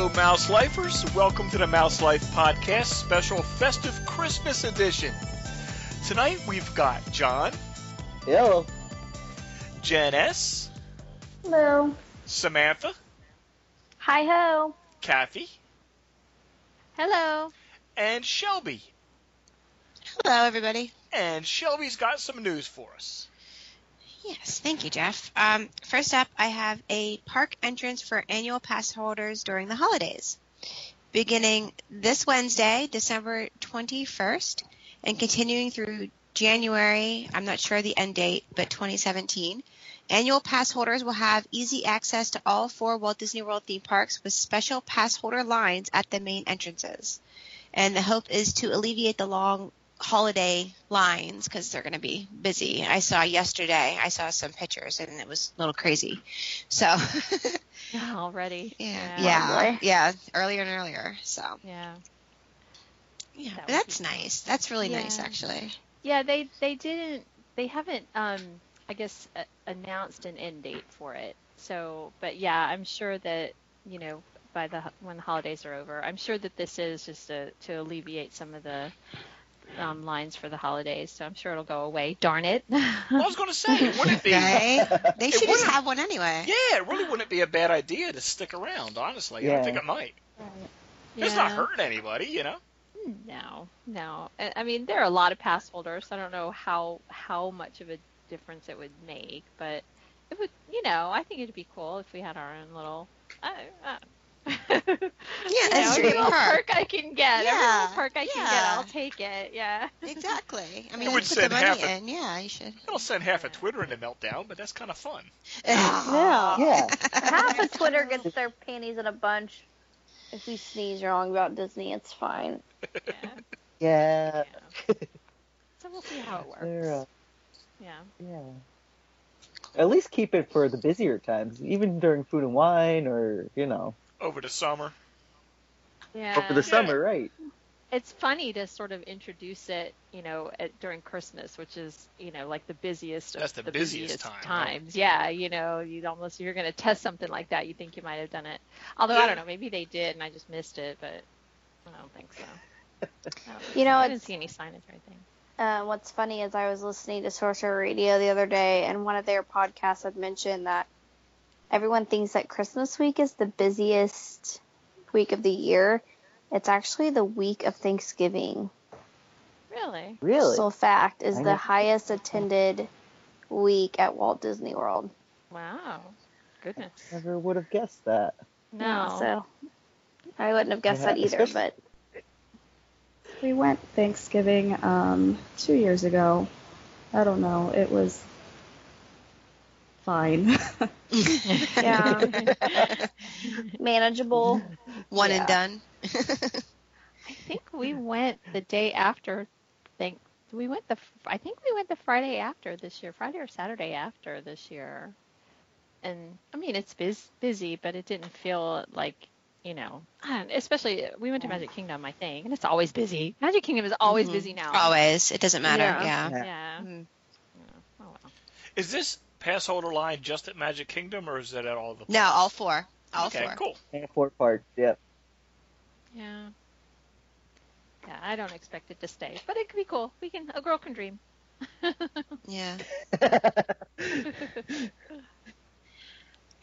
Hello, Mouse Lifers. Welcome to the Mouse Life Podcast special festive Christmas edition. Tonight we've got John, Hello. Jen S, Hello. Samantha, Hi ho. Kathy, Hello. and Shelby. Hello, everybody. And Shelby's got some news for us. Yes, thank you, Jeff. Um, first up, I have a park entrance for annual pass holders during the holidays. Beginning this Wednesday, December 21st, and continuing through January, I'm not sure the end date, but 2017, annual pass holders will have easy access to all four Walt Disney World theme parks with special pass holder lines at the main entrances. And the hope is to alleviate the long holiday lines because they're going to be busy. I saw yesterday, I saw some pictures and it was a little crazy. So, already. yeah, Yeah. yeah, yeah, earlier and earlier. So, Yeah. yeah, That that's be cool. nice. That's really nice, actually. Yeah, they they didn't they haven't um I guess uh, announced an end date for it. So, but yeah, I'm sure that, you know, by the when the holidays are over, I'm sure that this is just to to alleviate some of the um, lines for the holidays. So I'm sure it'll go away. Darn it. Well, I was going to say, wouldn't it be? Right? They should just have one anyway. Yeah, it really wouldn't be a bad idea to stick around. Honestly, I Yeah. think it might. It's not hurting anybody, you know. No, no. I I mean, there are a lot of pass holders. So I don't know how how much of a difference it would make, but it would. You know, I think it'd be cool if we had our own little. I, I, Yeah, that's know. Every little Perk. perk I can get. Every Yeah, little perk I can get, yeah. I'll take it. Yeah. Exactly. I mean, It would put the send money half a- in. Yeah, you should. It'll send half of Twitter into meltdown, but that's kind of fun. Yeah. Yeah. Half of Twitter gets their panties in a bunch. If we sneeze wrong about Disney, it's fine. yeah. Yeah. yeah. So we'll see how it works. They're, uh, Yeah. yeah. At least keep it for the busier times, even during food and wine, or you know, Over the summer. Yeah. over the summer, right? it's funny to sort of introduce it, you know, at, during Christmas, which is, you know, like the busiest of That's the busiest time, right? times. Yeah, you know, you almost you're going to test something like that, you think you might have done it. Although I don't know, maybe they did and I just missed it, but I don't think so. Don't You know, so. I didn't see any signage or anything. Uh, what's funny is I was listening to Sorcerer Radio the other day, and one of their podcasts had mentioned that everyone thinks that Christmas week is the busiest week of the year. It's actually the week of Thanksgiving. Really? Really? So fact is I the know. highest attended week at Walt Disney World. Wow. Goodness. Never would have guessed that. No. So I wouldn't have guessed Yeah, that either, but We went Thanksgiving um, two years ago. I don't know. It was fine. Yeah. manageable. One Yeah. and done. I think we went the day after think we went the I think we went the Friday after this year, Friday or Saturday after this year. And I mean it's bus busy, but it didn't feel like you know, especially we went to Magic Kingdom, I think, and it's always busy. Magic Kingdom is always Mhm. busy now. Always. It doesn't matter. Yeah. Yeah. Yeah. Yeah. Mm. Oh well. Is this pass holder line just at Magic Kingdom, or is it at all the? No, all four. All okay, four. cool. And four parts. Yep. Yeah. Yeah, I don't expect it to stay, but it could be cool. We can a girl can dream. Yeah.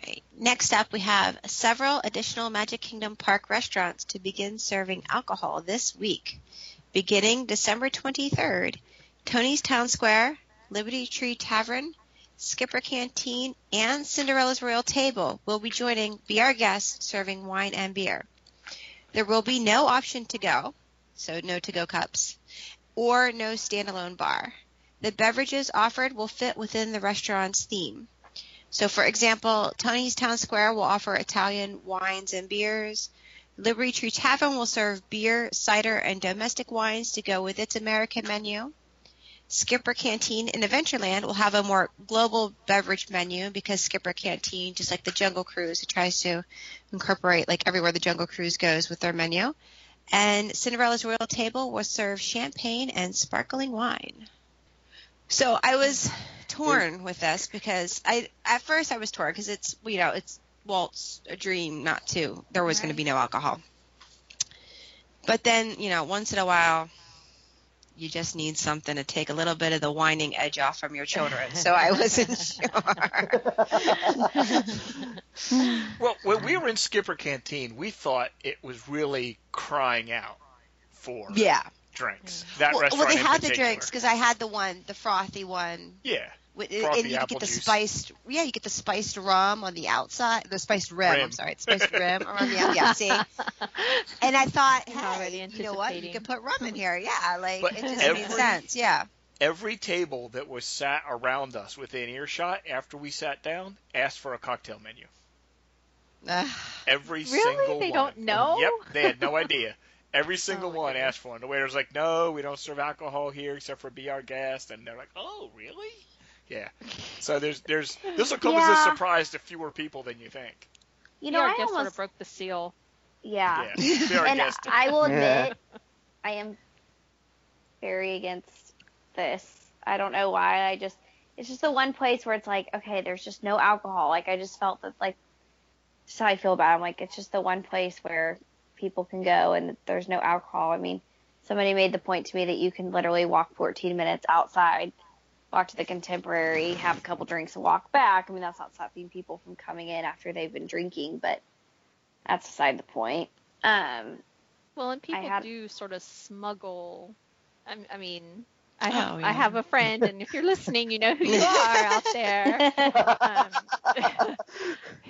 Right. Next up, we have several additional Magic Kingdom Park restaurants to begin serving alcohol this week. Beginning December 23rd, Tony's Town Square, Liberty Tree Tavern, Skipper Canteen, and Cinderella's Royal Table will be joining Be Our Guests serving wine and beer. There will be no option to go, so no to go cups, or no standalone bar. The beverages offered will fit within the restaurant's theme. So, for example, Tony's Town Square will offer Italian wines and beers. Liberty Tree Tavern will serve beer, cider, and domestic wines to go with its American menu. Skipper Canteen in Adventureland will have a more global beverage menu because Skipper Canteen, just like the Jungle Cruise, it tries to incorporate like everywhere the Jungle Cruise goes with their menu. And Cinderella's Royal Table will serve champagne and sparkling wine. So I was torn with this because I at first I was torn because it's you know it's Walt's a dream not to. There was going to be no alcohol. But then, you know, once in a while, you just need something to take a little bit of the whining edge off from your children. So I wasn't sure. Well, when we were in Skipper Canteen, we thought it was really crying out for yeah. drinks. That Well, restaurant well, they in had the drinks because I had the one, the frothy one. Yeah, With, Frothy and you apple get the juice. spiced, yeah, you get the spiced rum on the outside, the spiced rim. Rim. I'm sorry, it's spiced rim around the outside. Yeah, see. And I thought, hey, you know what? You anticipating. could put rum in here. Yeah, like But it just every- made sense. Yeah. every table that was sat around us within earshot after we sat down asked for a cocktail menu. Ugh. Every Really? single They one. don't know? Yep, they had no idea. Every oh single Oh, my one goodness. asked for one. The waiter's like, "No, we don't serve alcohol here except for be our guest," and they're like, "Oh, really?" Yeah. So there's there's this will come as a surprise to fewer people than you think. You know, yeah, I I guess sort of broke the seal. yeah. Yeah. And. I will Yeah. admit, I am very against this. I don't know why. I just it's just the one place where it's like, okay, there's just no alcohol. Like I just felt that like just how I feel about. It. I'm like it's just the one place where people can go and there's no alcohol. I mean, somebody made the point to me that you can literally walk 14 minutes outside, walk to the Contemporary, have a couple drinks, and walk back. I mean, that's not stopping people from coming in after they've been drinking, but that's beside the point. Um, Well, and people had- do sort of smuggle. I, I mean, I have Oh, I have a friend, and if you're listening, you know who you are out there. Um,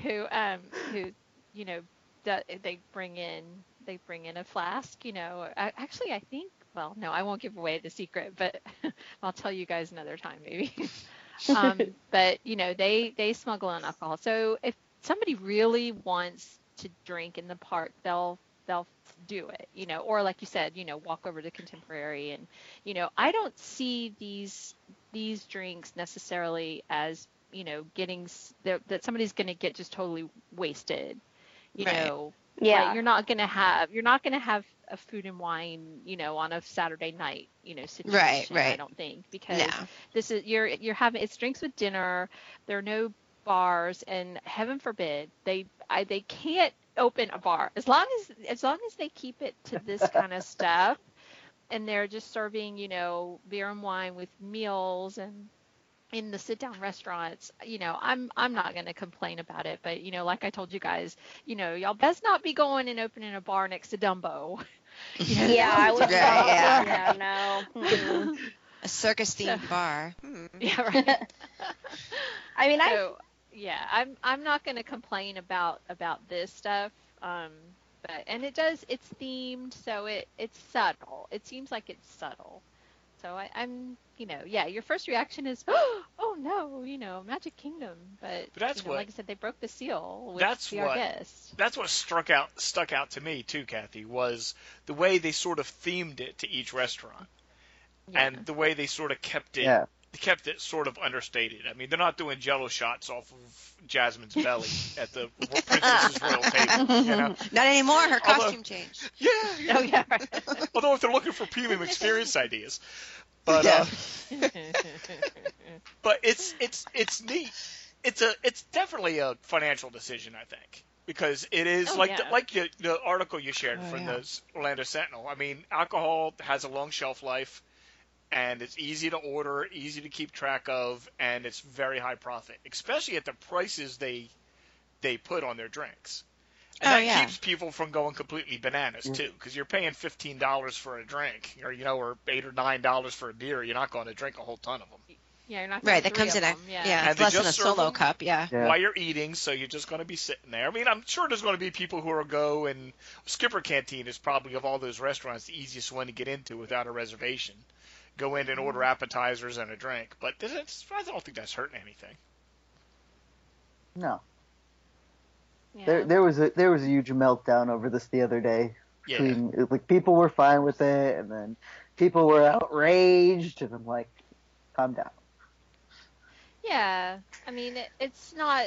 who um who you know do, they bring in they bring in a flask. You know, I, actually, I think. Well, no, I won't give away the secret, but I'll tell you guys another time, maybe. um, but you know, they they smuggle in alcohol. So if somebody really wants to drink in the park, they'll they'll do it, you know, or like you said, you know, walk over to Contemporary and, you know, I don't see these these drinks necessarily as, you know, getting that somebody's going to get just totally wasted, you Right. know. yeah. Like, you're not going to have you're not going to have a food and wine, you know, on a Saturday night, you know, situation. I right. I don't think because No. this is you're you're having it's drinks with dinner. There are no bars, and heaven forbid they I, they can't open a bar as long as as long as they keep it to this kind of stuff, and they're just serving you know beer and wine with meals and in the sit down restaurants you know i'm i'm not going to complain about it but you know like i told you guys you know y'all best not be going and opening a bar next to dumbo Yeah, I would. Right, yeah. yeah. No. A circus themed bar. Hmm. yeah right I mean, I yeah, I'm I'm not going to complain about about this stuff. Um, but and it does it's themed, so it it's subtle. It seems like it's subtle. So I, I'm you know yeah, your first reaction is oh no, you know Magic Kingdom, but, But that's you know, what- like I said, they broke the seal with That's Be Our what- Guest. That's what struck out stuck out to me too, Kathy, was the way they sort of themed it to each restaurant. Yeah. And the way they sort of kept it Yeah. Kept it sort of understated. I mean, they're not doing jello shots off of Jasmine's belly at the princess's royal table, you know. Not anymore. Her Although- costume changed. Yeah, oh yeah, right. Although if they're looking for premium experience ideas, but uh, but it's it's it's neat. It's a it's definitely a financial decision, I think, because it is Oh, like yeah. the, like you, the article you shared Oh, from yeah. the Orlando Sentinel. I mean, alcohol has a long shelf life, and it's easy to order, easy to keep track of, and it's very high profit, especially at the prices they they put on their drinks. And Oh, that yeah. keeps people from going completely bananas too, because you're paying fifteen dollars for a drink, or you know, or eight or nine dollars for a beer. You're not going to drink a whole ton of them yeah, you're not Right, that comes in a yeah, yeah. And it's less than a solo cup. Yeah. Yeah. while you're eating, so you're just going to be sitting there. I mean, I'm sure there's going to be people who are go and Skipper Canteen is probably of all those restaurants the easiest one to get into without a reservation. Go in and order appetizers and a drink, but it's, I don't think that's hurting anything. No. Yeah. There, there was a there was a huge meltdown over this the other day. Yeah. Like people were fine with it, and then people were outraged, and I'm like, calm down. Yeah, I mean it, it's not.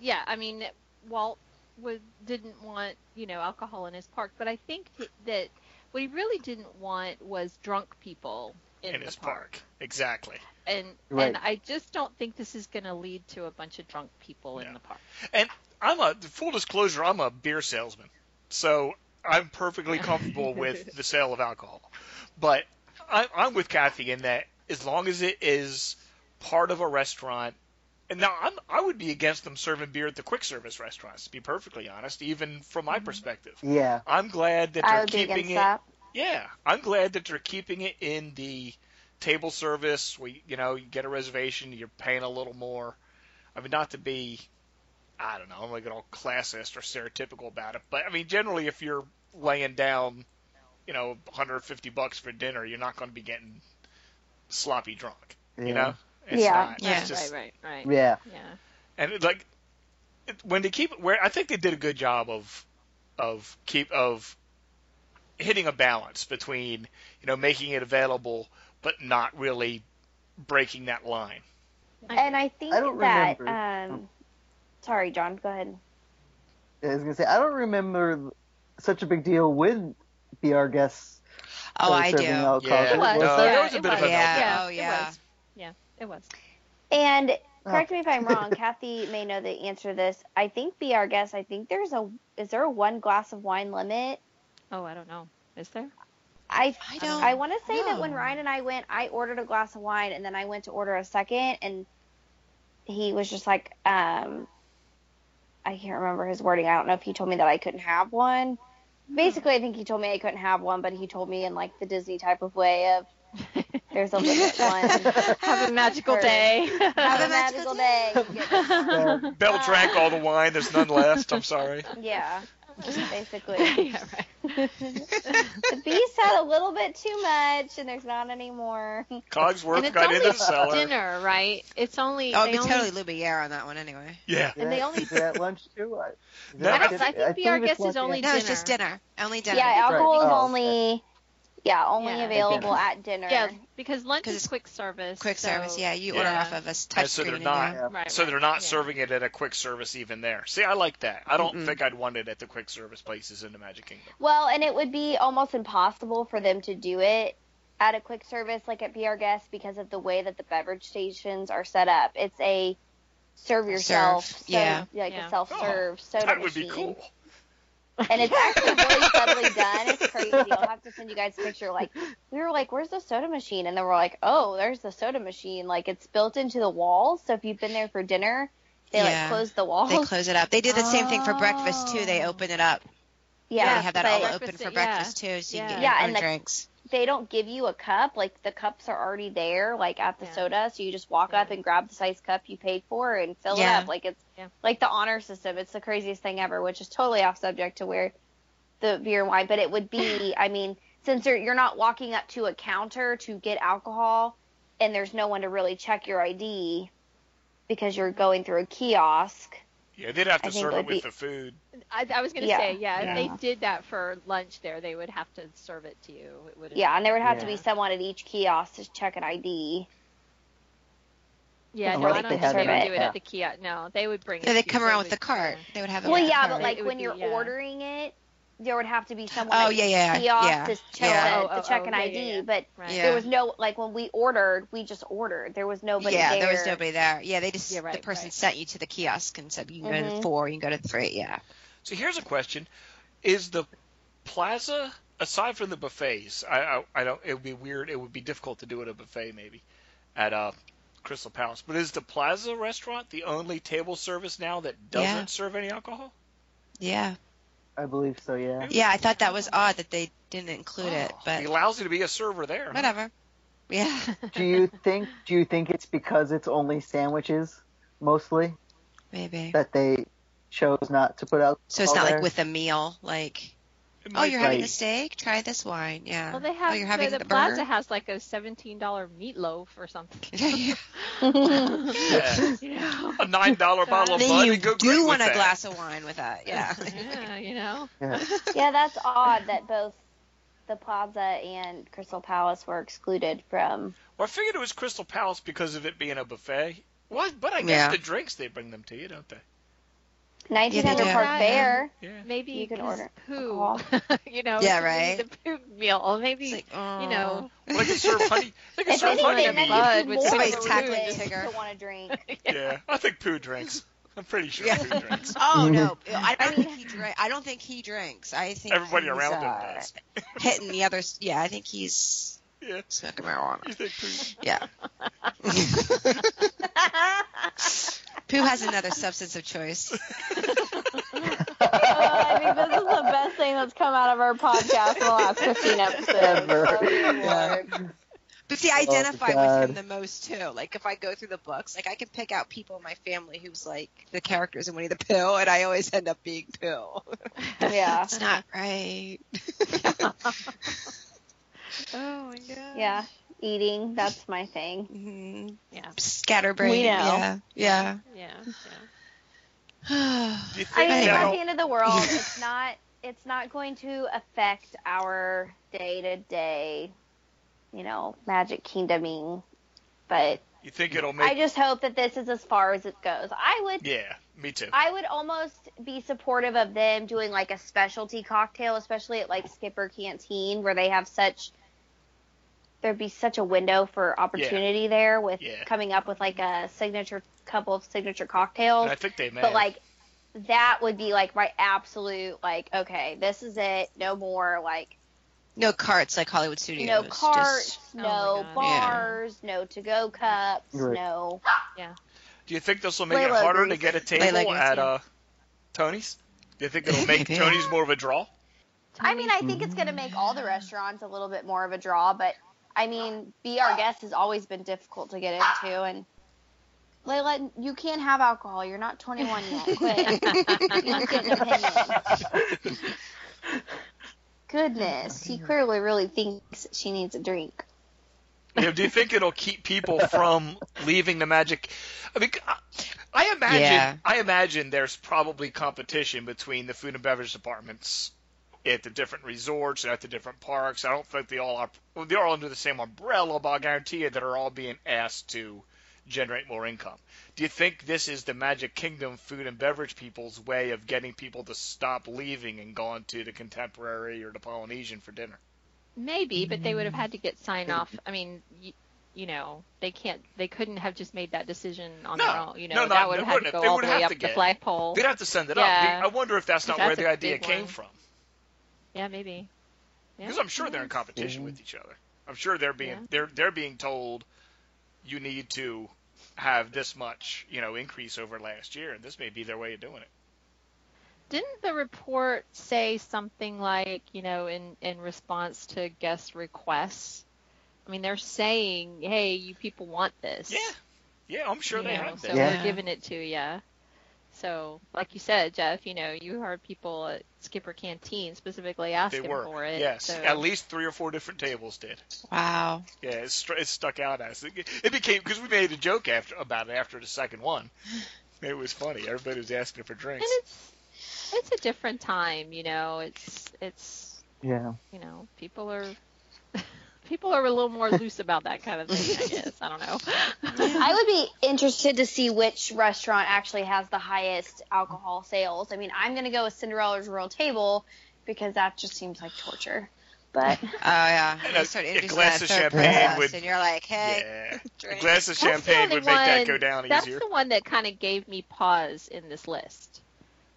Yeah, I mean Walt would didn't want you know alcohol in his park, but I think that, that what he really didn't want was drunk people in, in his park. park. Exactly. And Right. and I just don't think this is going to lead to a bunch of drunk people in the park. And I'm a full disclosure. I'm a beer salesman, so I'm perfectly comfortable with the sale of alcohol. But I, I'm with Kathy in that as long as it is part of a restaurant. And now I'm, I would be against them serving beer at the quick service restaurants, to be perfectly honest, even from my mm-hmm. perspective. Yeah. I'm glad that they're keeping it. that. Yeah, I'm glad that they're keeping it in the table service. We, you know, you get a reservation, you're paying a little more. I mean, not to be, I don't know, I'm gonna get all classist or stereotypical about it, but I mean, generally, if you're laying down, you know, 150 bucks for dinner, you're not going to be getting sloppy drunk. Yeah. You know, it's Yeah. not. Yeah. It's just, right, right, right. Yeah. Yeah. and it, like it, when they keep it where I think they did a good job of of keep of hitting a balance between you know making it available but not really breaking that line. And I think I don't that. remember. Um, sorry, John. Go ahead. I was gonna say I don't remember such a big deal with Be Our Guest's Oh, uh, I do. alcohol. Yeah. It was. No, there? there yeah, was a it bit of was. a Yeah. Yeah, Oh, it yeah. was. Yeah, it was. And Oh. correct me if I'm wrong. Kathy may know the answer to this. I think be our guest. I think there's a. Is there a one glass of wine limit? Oh, I don't know. Is there? I I don't. I want to say that when. Ryan and I went, I ordered a glass of wine and then I went to order a second, and he was just like, um, I can't remember his wording. I don't know if he told me that I couldn't have one. Basically, I think he told me I couldn't have one, but he told me in like the Disney type of way of there's a limit one. Have a magical Or- day. Have a a magical magical day. You get this one. Yeah. Belle drank all the wine. There's none left. I'm sorry. Yeah, basically. yeah, right. the beast had a little bit too much, and there's not any more. and Cogsworth it's got only into the cellar. dinner, right? It's only. Oh, they it'd be only, totally Lumiere on that one anyway. Yeah. Is And they only- is it at lunch too? I, No, I don't- I think think BR it's guest is lunch, only No, it's just dinner. Only dinner. Yeah, alcohol is Oh, only. Yeah, only Yeah. available At at dinner. Yeah, because lunch is quick service. Quick so- service. Yeah, you Yeah. order off of a touch And so they're not- Yeah. Right, So they're not yeah. serving it at a quick service even there. See, I like that. I don't Mm-mm. think I'd want it at the quick service places in the Magic Kingdom. Well, and it would be almost impossible for them to do it at a quick service like at Be Our Guest because of the way that the beverage stations are set up. It's a serve yourself, Serve, so- yeah. like Yeah. a self-serve oh, soda That would machine. be cool. And it's actually really subtly done. It's crazy. I'll have to send you guys a picture. Like we were like, "Where's the soda machine?" And then we're like, "Oh, there's the soda machine. Like it's built into the walls. So if you've been there for dinner, they Yeah. like close the walls. They close it up. They did the same thing for breakfast too. They Oh. open it up. yeah, they have that all open for yeah. breakfast too, so you can get Yeah, your and own the- drinks. They don't give you a cup. Like the cups are already there, like at the Yeah. soda. So you just walk Yeah. up and grab the size cup you paid for and fill Yeah. it up. Like it's like the honor system. It's the craziest thing ever, which is totally off subject to where the beer and wine. But it would be, I mean, since you're, you're not walking up to a counter to get alcohol, and there's no one to really check your ID because you're going through a kiosk. Yeah, they'd have to serve it it with be- the food. I, I was gonna Yeah. say, yeah, Yeah. if they did that for lunch there, they would have to serve it to you. It Yeah, and there would have to be someone at each kiosk to check an ID. Yeah, no, I don't they think they have would it, do it yeah. at the kiosk. No, they would bring it. So they to you. come around with the cart. They would have it Well, yeah, cart. but like It when be- you're yeah. ordering it, there would have to be someone Oh, at yeah, yeah, kiosk yeah, to check, yeah. the, Oh, to check oh, an yeah, ID. yeah, yeah. But Right. Yeah. there was no like when we ordered, we just ordered. There was nobody yeah, there. there was nobody there. Yeah, they just Yeah, right, the person right. sent you to the kiosk and said you can go to Mhm. four, you can go to three. Yeah. So here's a question: Is the plaza aside from the buffets? I, I I don't. It would be weird. It would be difficult to do at a buffet maybe at uh, Crystal Palace. But is the Plaza restaurant the only table service now that doesn't Yeah. serve any alcohol? Yeah. I believe so. Yeah. Yeah, I thought that was odd that they didn't include it, Oh, but he allows you to be a server there. whatever. Yeah. do you think? Do you think it's because it's only sandwiches mostly Maybe. that they chose not to put out? So it's not like with a meal, like, It oh, you're be. having Right. the steak? Try this wine. Yeah. Well, they oh, have. oh, you're the, having the, the, plaza burger? has like a seventeen dollar meatloaf or something. yeah. Yeah. you know. a nine dollar bottle of Then Bud you go do want a that. glass of wine with that. Yeah. yeah, you know. Yeah. yeah, that's odd that both the Plaza and Crystal Palace were excluded from. Well, I figured it was Crystal Palace because of it being a buffet. Well, but I guess Yeah. the drinks they bring them to you, don't they? 1900 do. Park Yeah. Fair. Yeah. Maybe You can order Pooh. you know. yeah, we right. need The Pooh meal. Or maybe It's like, oh. you know. Well, they can serve honey. They can If serve anything, honey that. Bud with more somebody's of a tackling reason Tigger. to want to drink. Yeah, I think Pooh drinks. I'm pretty sure Yeah. he drinks. Oh no, I don't think he drink. I don't think he drinks. I think Everybody he's, around him uh, does. Hitting the others. Yeah, I think he's Yeah. smoking marijuana. You think Pooh- Yeah. Pooh has another substance of choice. Uh, I think this is the best thing that's come out of our podcast in the last 15 episodes. Ever. Oh, Yeah. But see, I Oh, identify with him the most too. Like if I go through the books, like I can pick out people in my family who's like the characters in Winnie the Pooh, and I always end up being Pooh. Yeah. It's not right. Oh my god. Yeah. Eating, that's my thing. hmm Yeah. Scatterbrain. We know. Yeah. Yeah. Yeah. yeah. Do you I think mean, it's not the end of the world. It's not. It's not going to affect our day to day, you know, Magic Kingdoming. But you think it'll I just hope that this is as far as it goes. I would. Yeah, me too. I would almost be supportive of them doing like a specialty cocktail, especially at like Skipper Canteen, where they have such. There'd be such a window for opportunity there with Yeah. coming up with like a signature couple of signature cocktails. And I think they may. But like that would be like my absolute like okay, this is it, no more like No carts like Hollywood Studios. no just- carts, Oh my no Yeah. bars, no to go cups, Right. no. Yeah. Do you think this will make it Layla harder agrees. to get a table Layla at uh, Tony's? Do you think it'll make Tony's more of a draw? I mean, I think it's gonna make all the restaurants a little bit more of a draw, but I mean, be our guest has always been difficult to get into, and Layla, you can't have alcohol. You're not 21 yet. Quit. you get an opinion. Goodness, he clearly really thinks she needs a drink. You know, do you think it'll keep people from leaving the Magic? I mean, I- I imagine. Yeah. I imagine there's probably competition between the food and beverage departments at the different resorts and at the different parks. I don't think they all are. They're all under the same umbrella, but I guarantee you that are all being asked to generate more income. Do you think this is the Magic Kingdom food and beverage people's way of getting people to stop leaving and going to the Contemporary or the Polynesian for dinner? Maybe, but they would have had to get sign off. I mean, you, you know, they can't. They couldn't have just made that decision on No. their own. You know, No, no, that would have had to go. All the way up to the get- flagpole. They'd have to send it Yeah. up. I wonder if that's not where the idea came one. from. Yeah, maybe. Yeah. Because I'm sure they're in mm-hmm. competition with mm-hmm. each other. I'm sure they're being Yeah. they're they're being told you need to have this much, you know, increase over last year, and this may be their way of doing it. Didn't the report say something like, you know, in in response to guest requests? I mean, they're saying, "Hey, you people want this." Yeah, yeah, I'm sure you they know, have so that. Yeah. we're giving it to you. So, like you said, Jeff, you know, you heard people at Skipper Canteen specifically They asking for it. yes, so- at least three or four different tables did. Wow. Yeah, it, str- it stuck out as it, it became because we made a joke after about it after the second one. It was funny. Everybody was asking for drinks. and it's it's a different time, you know. It's it's Yeah. you know, people are people are a little more loose about that kind of thing. I guess I don't know. I would be interested to see which restaurant actually has the highest alcohol sales. I mean, I'm gonna go with Cinderella's Royal Table because that just seems like torture. But Oh yeah. And They a- start a introducing glass of champagne would- and you're like, hey, yeah, a glass of champagne would make that go down That's easier. That's the one that kind of gave me pause in this list.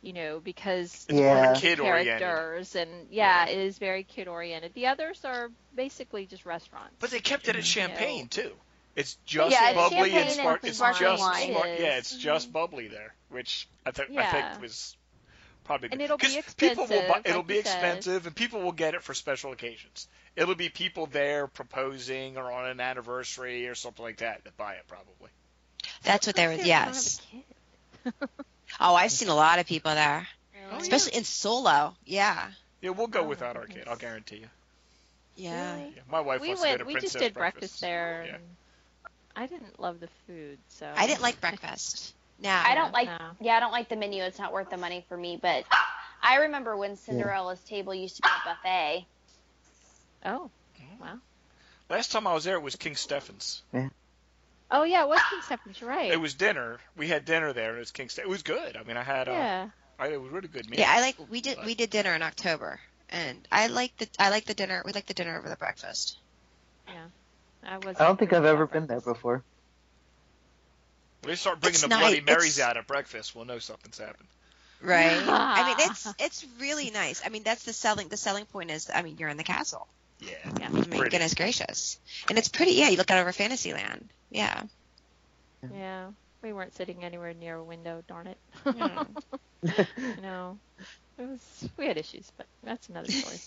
You know, because It's more of Yeah. a kid oriented. characters and yeah, it is very kid oriented. The others are basically just restaurants. But they kept it at You know. champagne too. It's just Yeah, bubbly champagne and and. It's sparkling just wine. smart- yeah, it's just mm-hmm. bubbly there, which I think I think was probably And good. it'll be 'Cause people will buy, expensive, it'll like be you said. expensive, and people will get it for special occasions. It'll be people there proposing or on an anniversary or something like that that buy it probably. That's what they were. If you don't have a Yes. kid. Oh, I've seen a lot of people there, Oh, yeah. especially in Solo. Yeah. Yeah, we'll go Oh, without my our kid. I'll guarantee you. Yeah. Really? Yeah, my wife We wants to go went. to We Princess just did breakfast, breakfast there. Yeah. And I didn't love the food, so I didn't like breakfast. No. I don't like. no. Yeah, I don't like the menu. It's not worth the money for me. But I remember when Cinderella's table used to be a buffet. Oh, mm-hmm. Wow. Last time I was there, it was King Stefan's. Oh yeah, it was King Stefan's. You're right. It was dinner. We had dinner there, and it was King Ste It was good. I mean, I had. Uh, yeah. I, it was really good meal. Yeah, I like. We did. We did dinner in October, and I like the. I like the dinner. We like the dinner over the breakfast. Yeah, I was. I don't think I've ever been there before. When they start bringing It's the nice. Bloody Marys It's- out at breakfast, we'll know something's happened. Right. I mean, it's it's really nice. I mean, that's the selling the selling point is I mean, you're in the castle. Yeah. Yeah. I mean, Pretty. goodness gracious. And it's pretty. Yeah, you look out over Fantasyland. Yeah. Yeah. We weren't sitting anywhere near a window, darn it. Hmm. no. It was we had issues, but that's another story.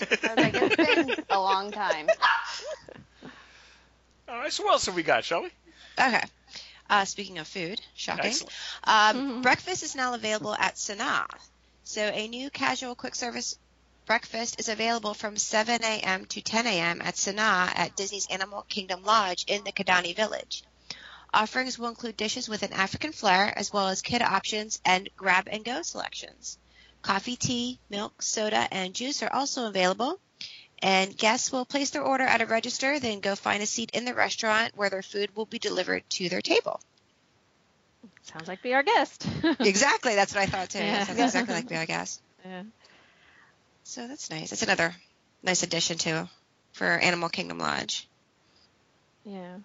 I was like, it's been a long time. All right. So what else have we got, shall we? Okay. Uh, speaking of food, shocking. Excellent. Um, Mhm. Breakfast is now available at Sanaa. So a new casual quick service breakfast is available from 7 a.m. to 10 a.m. at Sanaa at Disney's Animal Kingdom Lodge in the Kidani Village. Offerings will include dishes with an African flair as well as kid options and grab and go selections. Coffee, tea, milk, soda, and juice are also available. And guests will place their order at a register, then go find a seat in the restaurant where their food will be delivered to their table. Sounds like be our guest. Exactly, that's what I thought too. Yeah. Sounds exactly like I guess. yeah. So that's nice. That's another nice addition too for Animal Kingdom Lodge. Yeah.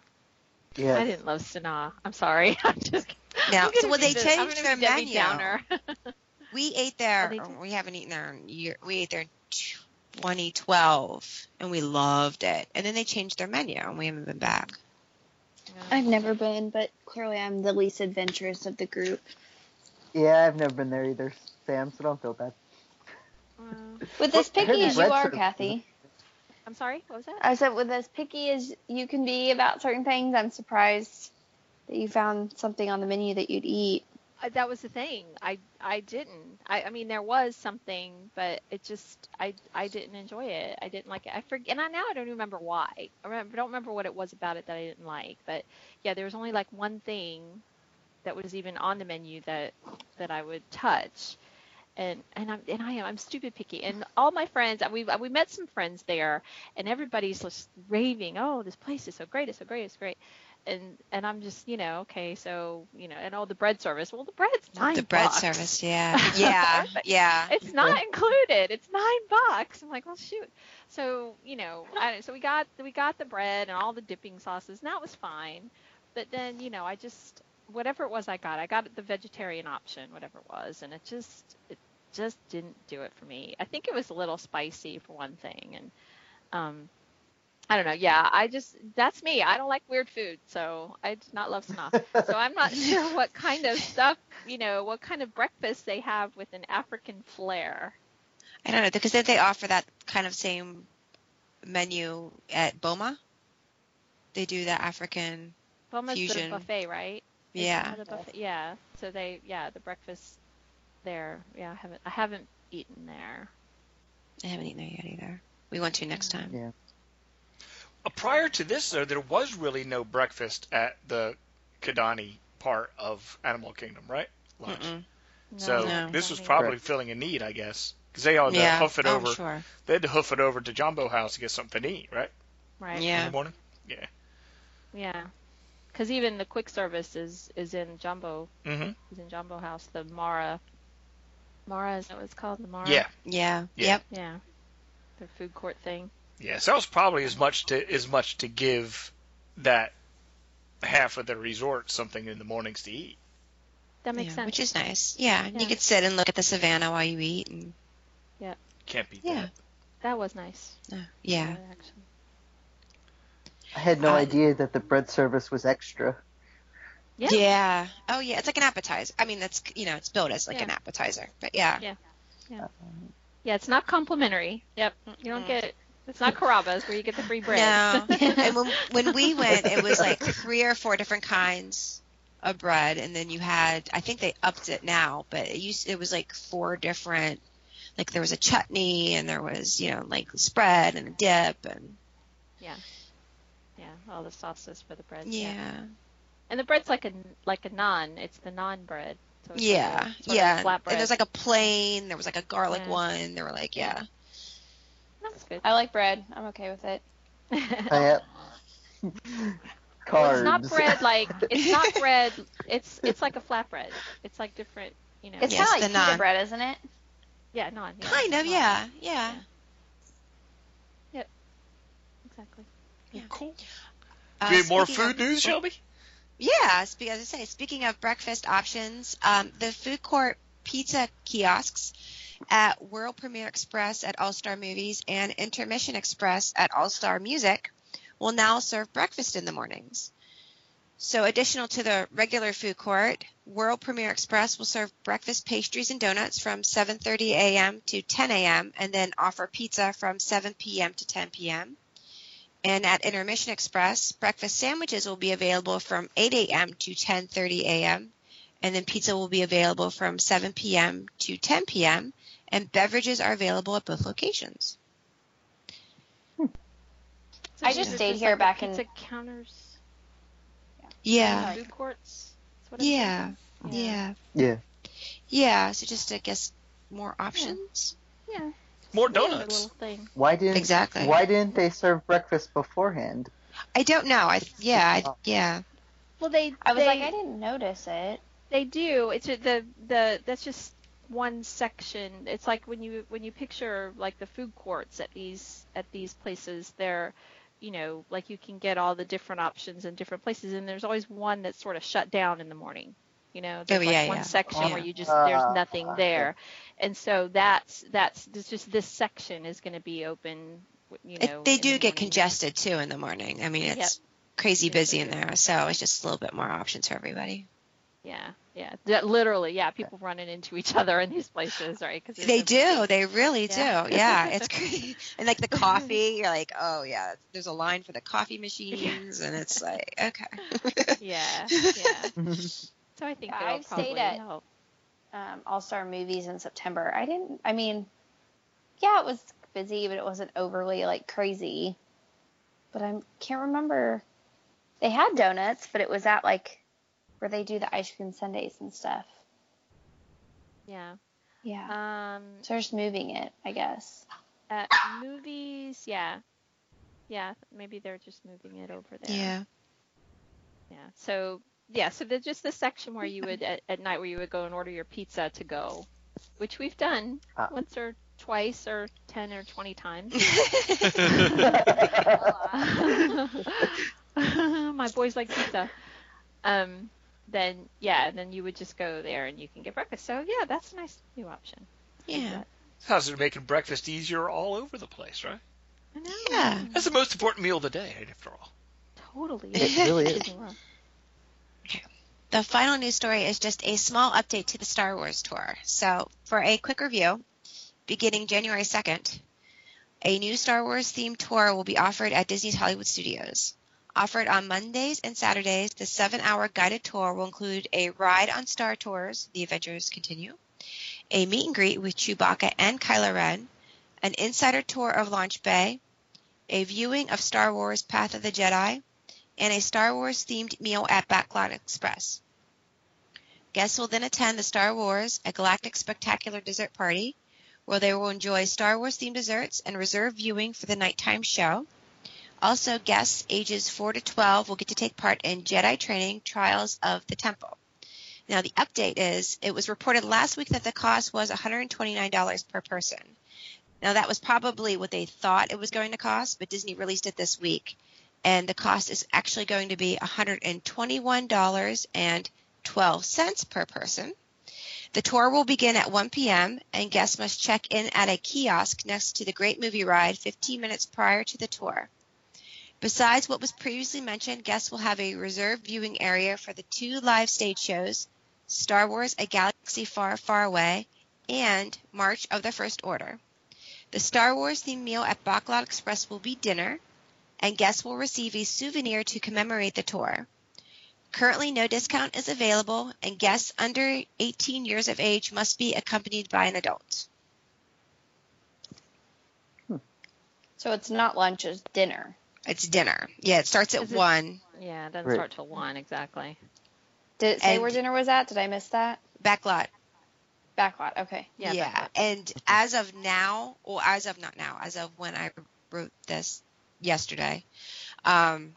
yeah. I didn't love Sanaa. I'm sorry. I'm just Now, so when be they the- I'm changed their Debbie menu, we ate there. Oh, or we haven't eaten there in year. We ate there in 2012, and we loved it. And then they changed their menu, and we haven't been back. I've never been, but clearly I'm the least adventurous of the group. Yeah, I've never been there either, Sam, so don't feel bad. Well, With as picky as you are, Kathy, I'm sorry. What was that? I said with as picky as you can be about certain things, I'm surprised that you found something on the menu that you'd eat. Uh, that was the thing. I I didn't. I, I mean, there was something, but it just I I didn't enjoy it. I didn't like it. I forget. And I, now I don't remember why. I remember, don't remember what it was about it that I didn't like. But yeah, there was only like one thing that was even on the menu that that I would touch. And and I'm and I am I'm stupid picky. And all my friends, we we met some friends there, and everybody's just raving. Oh, this place is so great! It's so great! It's great and and I'm just you know okay so you know and all the bread service well the bread's nine the bread bucks. service, yeah, yeah, yeah. it's not included it's nine bucks I'm like well shoot so you know I, so we got we got the bread and all the dipping sauces and that was fine but then you know I just whatever it was I got I got the vegetarian option whatever it was and it just it just didn't do it for me I think it was a little spicy for one thing and um I don't know. Yeah, I just that's me. I don't like weird food, so I do not love Sanaa. so I'm not sure what kind of stuff, you know, what kind of breakfast they have with an African flair. I don't know because they offer that kind of same menu at Boma? They do the African, Boma's the Fusion. buffet, right? Yeah. The? Yeah. So they, yeah, the breakfast there. Yeah, I haven't, I haven't eaten there. I haven't eaten there yet either. We want to next time. Yeah. Uh, prior to this, though, there was really no breakfast at the Kidani part of Animal Kingdom, right? Lunch. No, So No. this was probably Right. filling a need, I guess, because they all had to hoof it oh, over. sure. They had to hoof it over to Jambo House to get something to eat, right? right. In Yeah. the morning. Yeah. Yeah. Because even the quick service is is in Jambo Mm-hmm. is in Jambo House. The Mara. Mara is that what it's called? The Mara. Yeah. Yeah. Yeah. Yep. Yeah. The food court thing. Yes, that was probably as much to as much to give that half of the resort something in the mornings to eat. That makes Yeah, sense. Which is nice. Yeah. Yeah. You could sit and look at the savannah while you eat. And, Yeah. Can't beat yeah. that. that was nice. Uh, yeah. Uh, I had no Uh, idea that the bread service was extra. Yeah. Yeah. Oh, yeah. It's like an appetizer. I mean, that's you know, it's billed as like Yeah. an appetizer. But yeah. Yeah. Yeah, it's not complimentary. Yep. You don't Mm. get it's not Carrabba's where you get the free bread. No. and when when we went, it was like three or four different kinds of bread, and then you had I think they upped it now, but it used it was like four different. Like there was a chutney, and there was you know like spread and a dip, and yeah, yeah, all the sauces for the bread. yeah, And the bread's like a like a naan. It's the naan bread. So it's yeah, like a, sort of yeah. flat And there's like a plain. There was like a garlic Yeah. one. There were like yeah. That's good. I like bread. I'm okay with it. I, Well, it's not bread like it's not bread. It's it's like a flatbread. It's like different, you know. It's Yes, kind of the like pita bread, isn't it? yeah, naan. Yeah, Kind of, naan. yeah, yeah. Yep. Exactly. Yeah. Cool. Uh, Do we have more speaking of- food news, Shelby? Yeah, as I say, speaking of breakfast options, um, the food court pizza kiosks at World Premiere Express at All Star Movies and Intermission Express at All Star Music will now serve breakfast in the mornings. So, additional to the regular food court, World Premiere Express will serve breakfast pastries and donuts from 7:30 a.m. to 10 a.m. and then offer pizza from 7 p.m. to 10 p.m. And at Intermission Express, breakfast sandwiches will be available from 8 a.m. to 10:30 a.m. and then pizza will be available from 7 p.m. to 10 p.m. and beverages are available at both locations. Hmm. So I just are stayed like here the back in- pizza counters. Yeah. Food courts. That's Yeah. Yeah. Yeah. Yeah, so just I guess more options. Yeah. Yeah, the donuts. thing. Why didn't Exactly. Why didn't they serve breakfast beforehand? I don't know. I yeah, I, yeah. Well, they. I was they, like, I didn't notice it. They do. It's the the that's just one section. It's like when you when you picture like the food courts at these at these places, they're you know like you can get all the different options in different places, and there's always one that's sort of shut down in the morning. You know, there's Oh, yeah, one yeah. section Oh, where you just there's Ah, nothing okay. there, and so that's that's it's just this section is going to be open. You It- know, they do the get morning. congested too in the morning. I mean, it's Yep. crazy busy in there, so it's just a little bit more options for everybody. Yeah, yeah, That- literally, yeah. People running into each other in these places, right? Because They do. They really Yeah. do. Yeah, it's crazy. And like the coffee, you're like, oh yeah, there's a line for the coffee machines, and it's like, okay. Yeah, yeah. So I think Yeah, I've stayed at- Um, All Star movies in September. I didn't. I mean, yeah, it was busy, but it wasn't overly like crazy. But I can't remember. They had donuts, but it was at like where they do the ice cream sundaes and stuff. Yeah. Yeah. Um, so they're just moving it, I guess. at movies, yeah, yeah. Maybe they're just moving it over there. Yeah. Yeah. So yeah. So there's just the section where you would at, at night where you would go and order your pizza to go, which we've done Ah. once or twice or ten or twenty times. My boys like pizza. Um, then yeah, then you would just go there and you can get breakfast. So yeah, that's a nice new option. yeah. How's it making breakfast easier all over the place, right? I know. Yeah. That's the most important meal of the day, after all. Totally. It really is. The final news story is just a small update to the Star Wars tour. So, for a quick review, beginning January 2nd, a new Star Wars themed tour will be offered at Disney's Hollywood Studios. Offered on Mondays and Saturdays, the seven hour guided tour will include a ride on Star Tours, The Adventures Continue, a meet and greet with Chewbacca and Kylo Ren, an insider tour of Launch Bay, a viewing of Star Wars Path of the Jedi, and a Star Wars themed meal at Backlot Express. Guests will then attend the Star Wars A Galactic Spectacular Dessert Party, where they will enjoy Star Wars themed desserts and reserve viewing for the nighttime show. Also, guests ages 4 to 12 will get to take part in Jedi training Trials of the Temple. Now, the update is it was reported last week that the cost was $129 per person. Now, that was probably what they thought it was going to cost, but Disney released it this week, and the cost is actually going to be $121.12 per person. The tour will begin at 1 p.m., and guests must check in at a kiosk next to the Great Movie Ride 15 minutes prior to the tour. Besides what was previously mentioned, guests will have a reserved viewing area for the two live stage shows, Star Wars A Galaxy Far, Far Away, and March of the First Order. The Star Wars themed meal at Backlot Express will be dinner, and guests will receive a souvenir to commemorate the tour. Currently, no discount is available, and guests under 18 years of age must be accompanied by an adult. So it's not lunch, it's dinner. It's dinner. Yeah, it starts at it- 1. Yeah, it doesn't Right. start till one exactly. Did it say And- where dinner was at? Did I miss that? Backlot. Backlot. Okay. Yeah. yeah. that's And as of now, or as of not now, as of when I wrote this yesterday, um,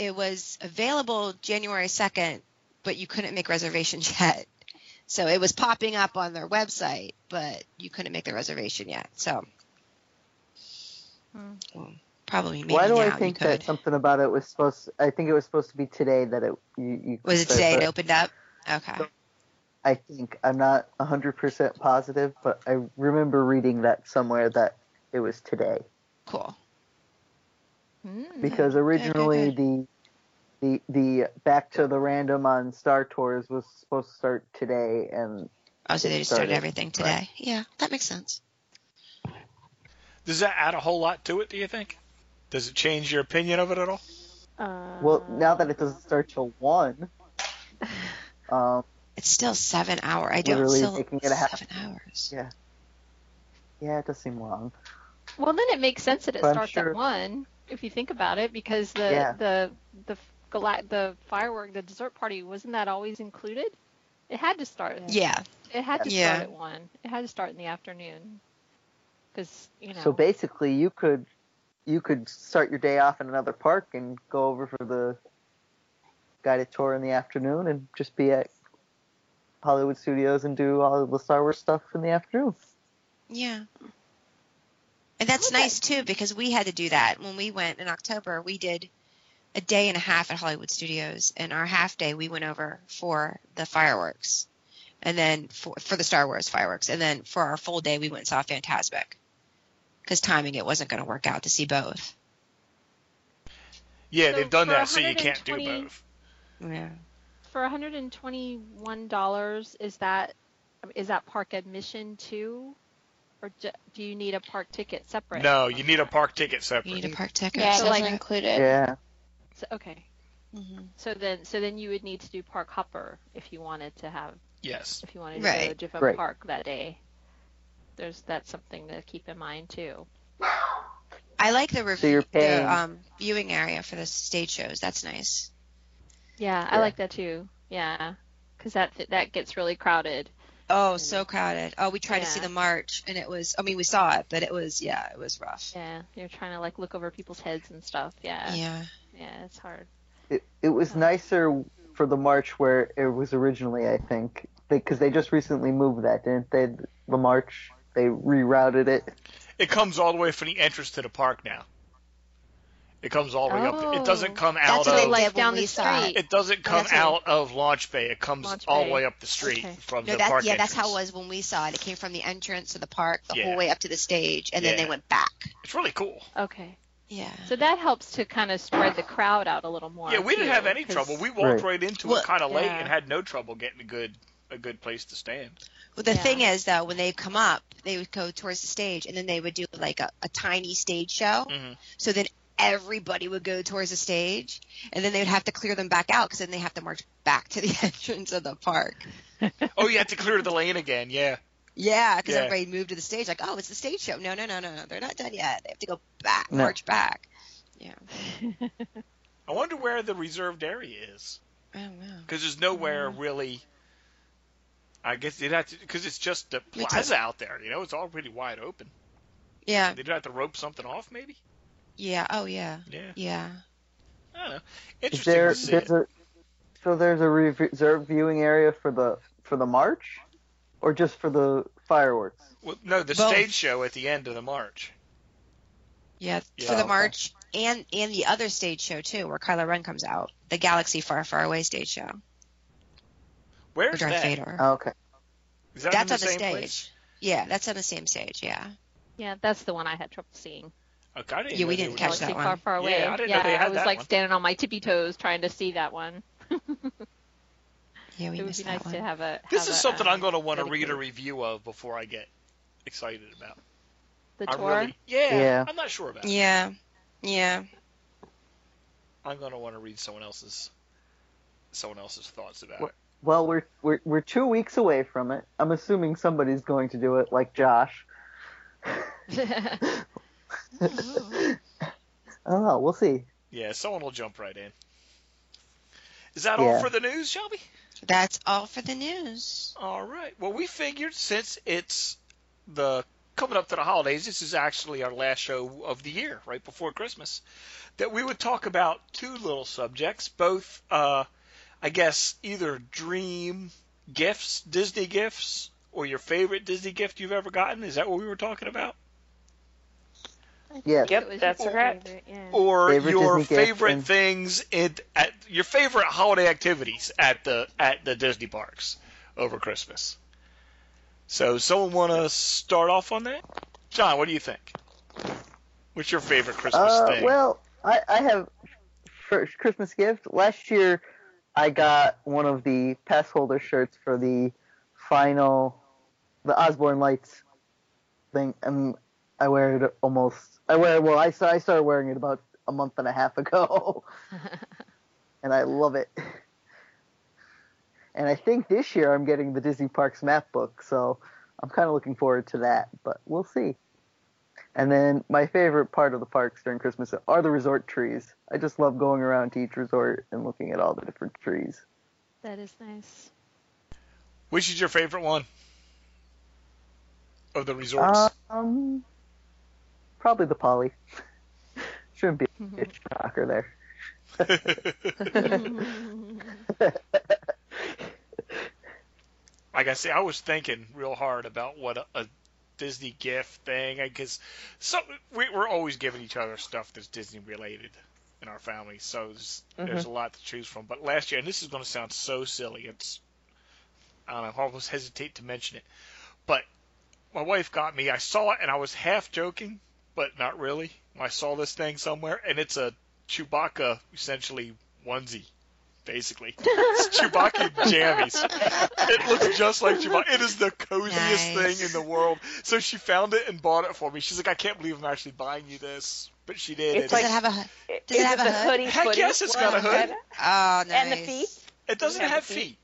it was available January 2nd, but you couldn't make reservations yet. So it was popping up on their website, but you couldn't make the reservation yet. So Hmm. we'll Probably maybe Why do now I think you could. that something about it was supposed? I think it was supposed to be today that it. You, you could Was it start, today it opened up? Okay. I think I'm not 100% positive, but I remember reading that somewhere that it was today Cool. Hmm. because originally the the the back to the random on Star Tours was supposed to start today, and Oh, so they just started started. everything today. Yeah, that makes sense. Does that add a whole lot to it? Do you think? Does it change your opinion of it at all? Uh, well, now that it doesn't start till one, um, It's still seven hour. I don't Literally still making it a half- seven hours. yeah, yeah, it does seem long. Well, then it makes sense that it But starts sure- at one if you think about it, because the Yeah. the the gala- the firework, the dessert party, wasn't that always included? It had to start. Yeah. It had to Yeah. start at one. It had to start in the afternoon, because you know. So basically, you could you could start your day off in another park and go over for the guided tour in the afternoon, and just be at Hollywood Studios and do all the Star Wars stuff in the afternoon. Yeah. And that's Okay. nice too because we had to do that when we went in October. We did a day and a half at Hollywood Studios, and our half day we went over for the fireworks, and then for for the Star Wars fireworks, and then for our full day we went and saw Fantasmic because timing it wasn't going to work out to see both. Yeah, So they've done that, so you can't do both. Yeah. For $121, is that is that park admission too, or do you need a park ticket separate? No, you need a park ticket separate. You need a park ticket. Yeah, it So, doesn't like- include it. Yeah, So, okay. Mhm. So then, so then you would need to do park hopper if you wanted to have, Yes. if you wanted to go to a different Right. park that day. There's that's something to keep in mind too. I like the So review, you're paying- the um, viewing area for the stage shows. That's nice. Yeah, I like that too. Yeah, because that that gets really crowded. Oh, so crowded. Oh, we tried to see the march, and it was. I mean, we saw it, but it was. Yeah, it was rough. Yeah, you're trying to like look over people's heads and stuff. Yeah, yeah, Yeah. it's hard. it it was nicer for the march where it was originally. I think because they, just recently moved that, didn't they? The march they rerouted it. It comes all the way from the entrance to the park now. It comes all the way up. It doesn't Oh. come out That's what of. they like down the it. street. It doesn't come That's what- out of Launch Bay. It comes Launch all the way up the street Okay. from No, the that, park yeah, that's how it was when we saw it. It came from the entrance to the park the Yeah. whole way up to the stage, and then they went back. It's really cool. Okay, Yeah. so that helps to kind of spread the crowd out a little more. Yeah, we didn't too, have any 'cause- trouble. We walked Right. right into Well, it kind of late yeah. and had no trouble getting a good a good place to stand. Well, the Yeah. thing is, though, when they come up, they would go towards the stage, and then they would do like a, a tiny stage show. Mhm. So then everybody would go towards the stage, and then they would have to clear them back out because then they have to march back to the entrance of the park. Oh, you had to clear the lane again. Yeah. Yeah, because Yeah. everybody moved to the stage like, oh, it's the stage show. No, no, no, no, no, they're not done yet. They have to go back, No. march back. Yeah. I wonder where the reserved area is I don't know. because there's nowhere mm-hmm. really. I guess you'd have to because it's just the Me too. plaza out there. You know, it's all pretty wide open. Yeah, They'd have to rope something off, maybe. Yeah, oh yeah, Yeah. yeah. I don't know. Is Interesting there to see. there's a so there's a reserved viewing area for the for the march, or just for the fireworks? Well, no, the Both. stage show at the end of the march. Yeah, Yeah. for the Okay. march and and the other stage show too, where Kylo Ren comes out, the Galaxy Far Far Away stage show for Where's Darth that? Vader. Oh, okay. Is that that's in on the the same stage. place? Yeah, that's on the same stage. Yeah. Yeah, that's the one I had trouble seeing. Okay, I didn't Yeah, we didn't were catch that one. far, far away. Yeah, I didn't know they had I was that like one. standing on my tippy toes trying to see that one. Yeah, we it would missed be that nice one. to have a. This have is a, something um, I'm going to want to read a review of before I get excited about. The tour. really, yeah, Yeah. I'm not sure about it. Yeah, yeah. I'm going to want to read someone else's someone else's thoughts about What- it. Well, we're we're we're two weeks away from it. I'm assuming somebody's going to do it, like Josh. I don't know. We'll see. Yeah, someone will jump right in. Is that all for the news, Shelby? That's all for the news. All right. Well, we figured since it's the coming up to the holidays, this is actually our last show of the year, right before Christmas, that we would talk about two little subjects, both, uh, I guess, either dream gifts, Disney gifts, or your favorite Disney gift you've ever gotten. Is that what we were talking about? Yes. Yep, that's correct. favorite, yeah. or Favorite your Disney favorite and- things in at your favorite holiday activities at the at the Disney parks over Christmas. So, someone want to start off on that? John, what do you think? What's your favorite Christmas Uh, thing? well, I, I have first Christmas gift. Last year, I got one of the pass holder shirts for the final, the Osborne Lights thing, and I wear it almost. I wear well. I I started wearing it about a month and a half ago, and I love it. And I think this year I'm getting the Disney Parks map book, so I'm kind of looking forward to that. But we'll see. And then my favorite part of the parks during Christmas are the resort trees. I just love going around to each resort and looking at all the different trees. That is nice. Which is your favorite one of the resorts? Um, probably the Poly. Shouldn't be a mm-hmm. shocker there. like I say, I was thinking real hard about what a, a Disney gift thing, because some we, we're always giving each other stuff that's Disney related in our family, so there's, there's mm-hmm. a lot to choose from. But last year, and this is going to sound so silly, it's I don't know, I almost hesitate to mention it, but my wife got me. I saw it and I was half joking, but not really. I saw this thing somewhere, and it's a Chewbacca essentially onesie. Basically, it's Chewbacca jammies. It looks just like Chewbacca. It is the coziest Nice. thing in the world. So she found it and bought it for me. She's like, I can't believe I'm actually buying you this, but she did. It's and Does it have a hood? Does Is it have a hood? hoodie? Heck hoodie yes, it's got a hood. and- Oh, nice. And the feet? Oh, it doesn't have have feet? feet.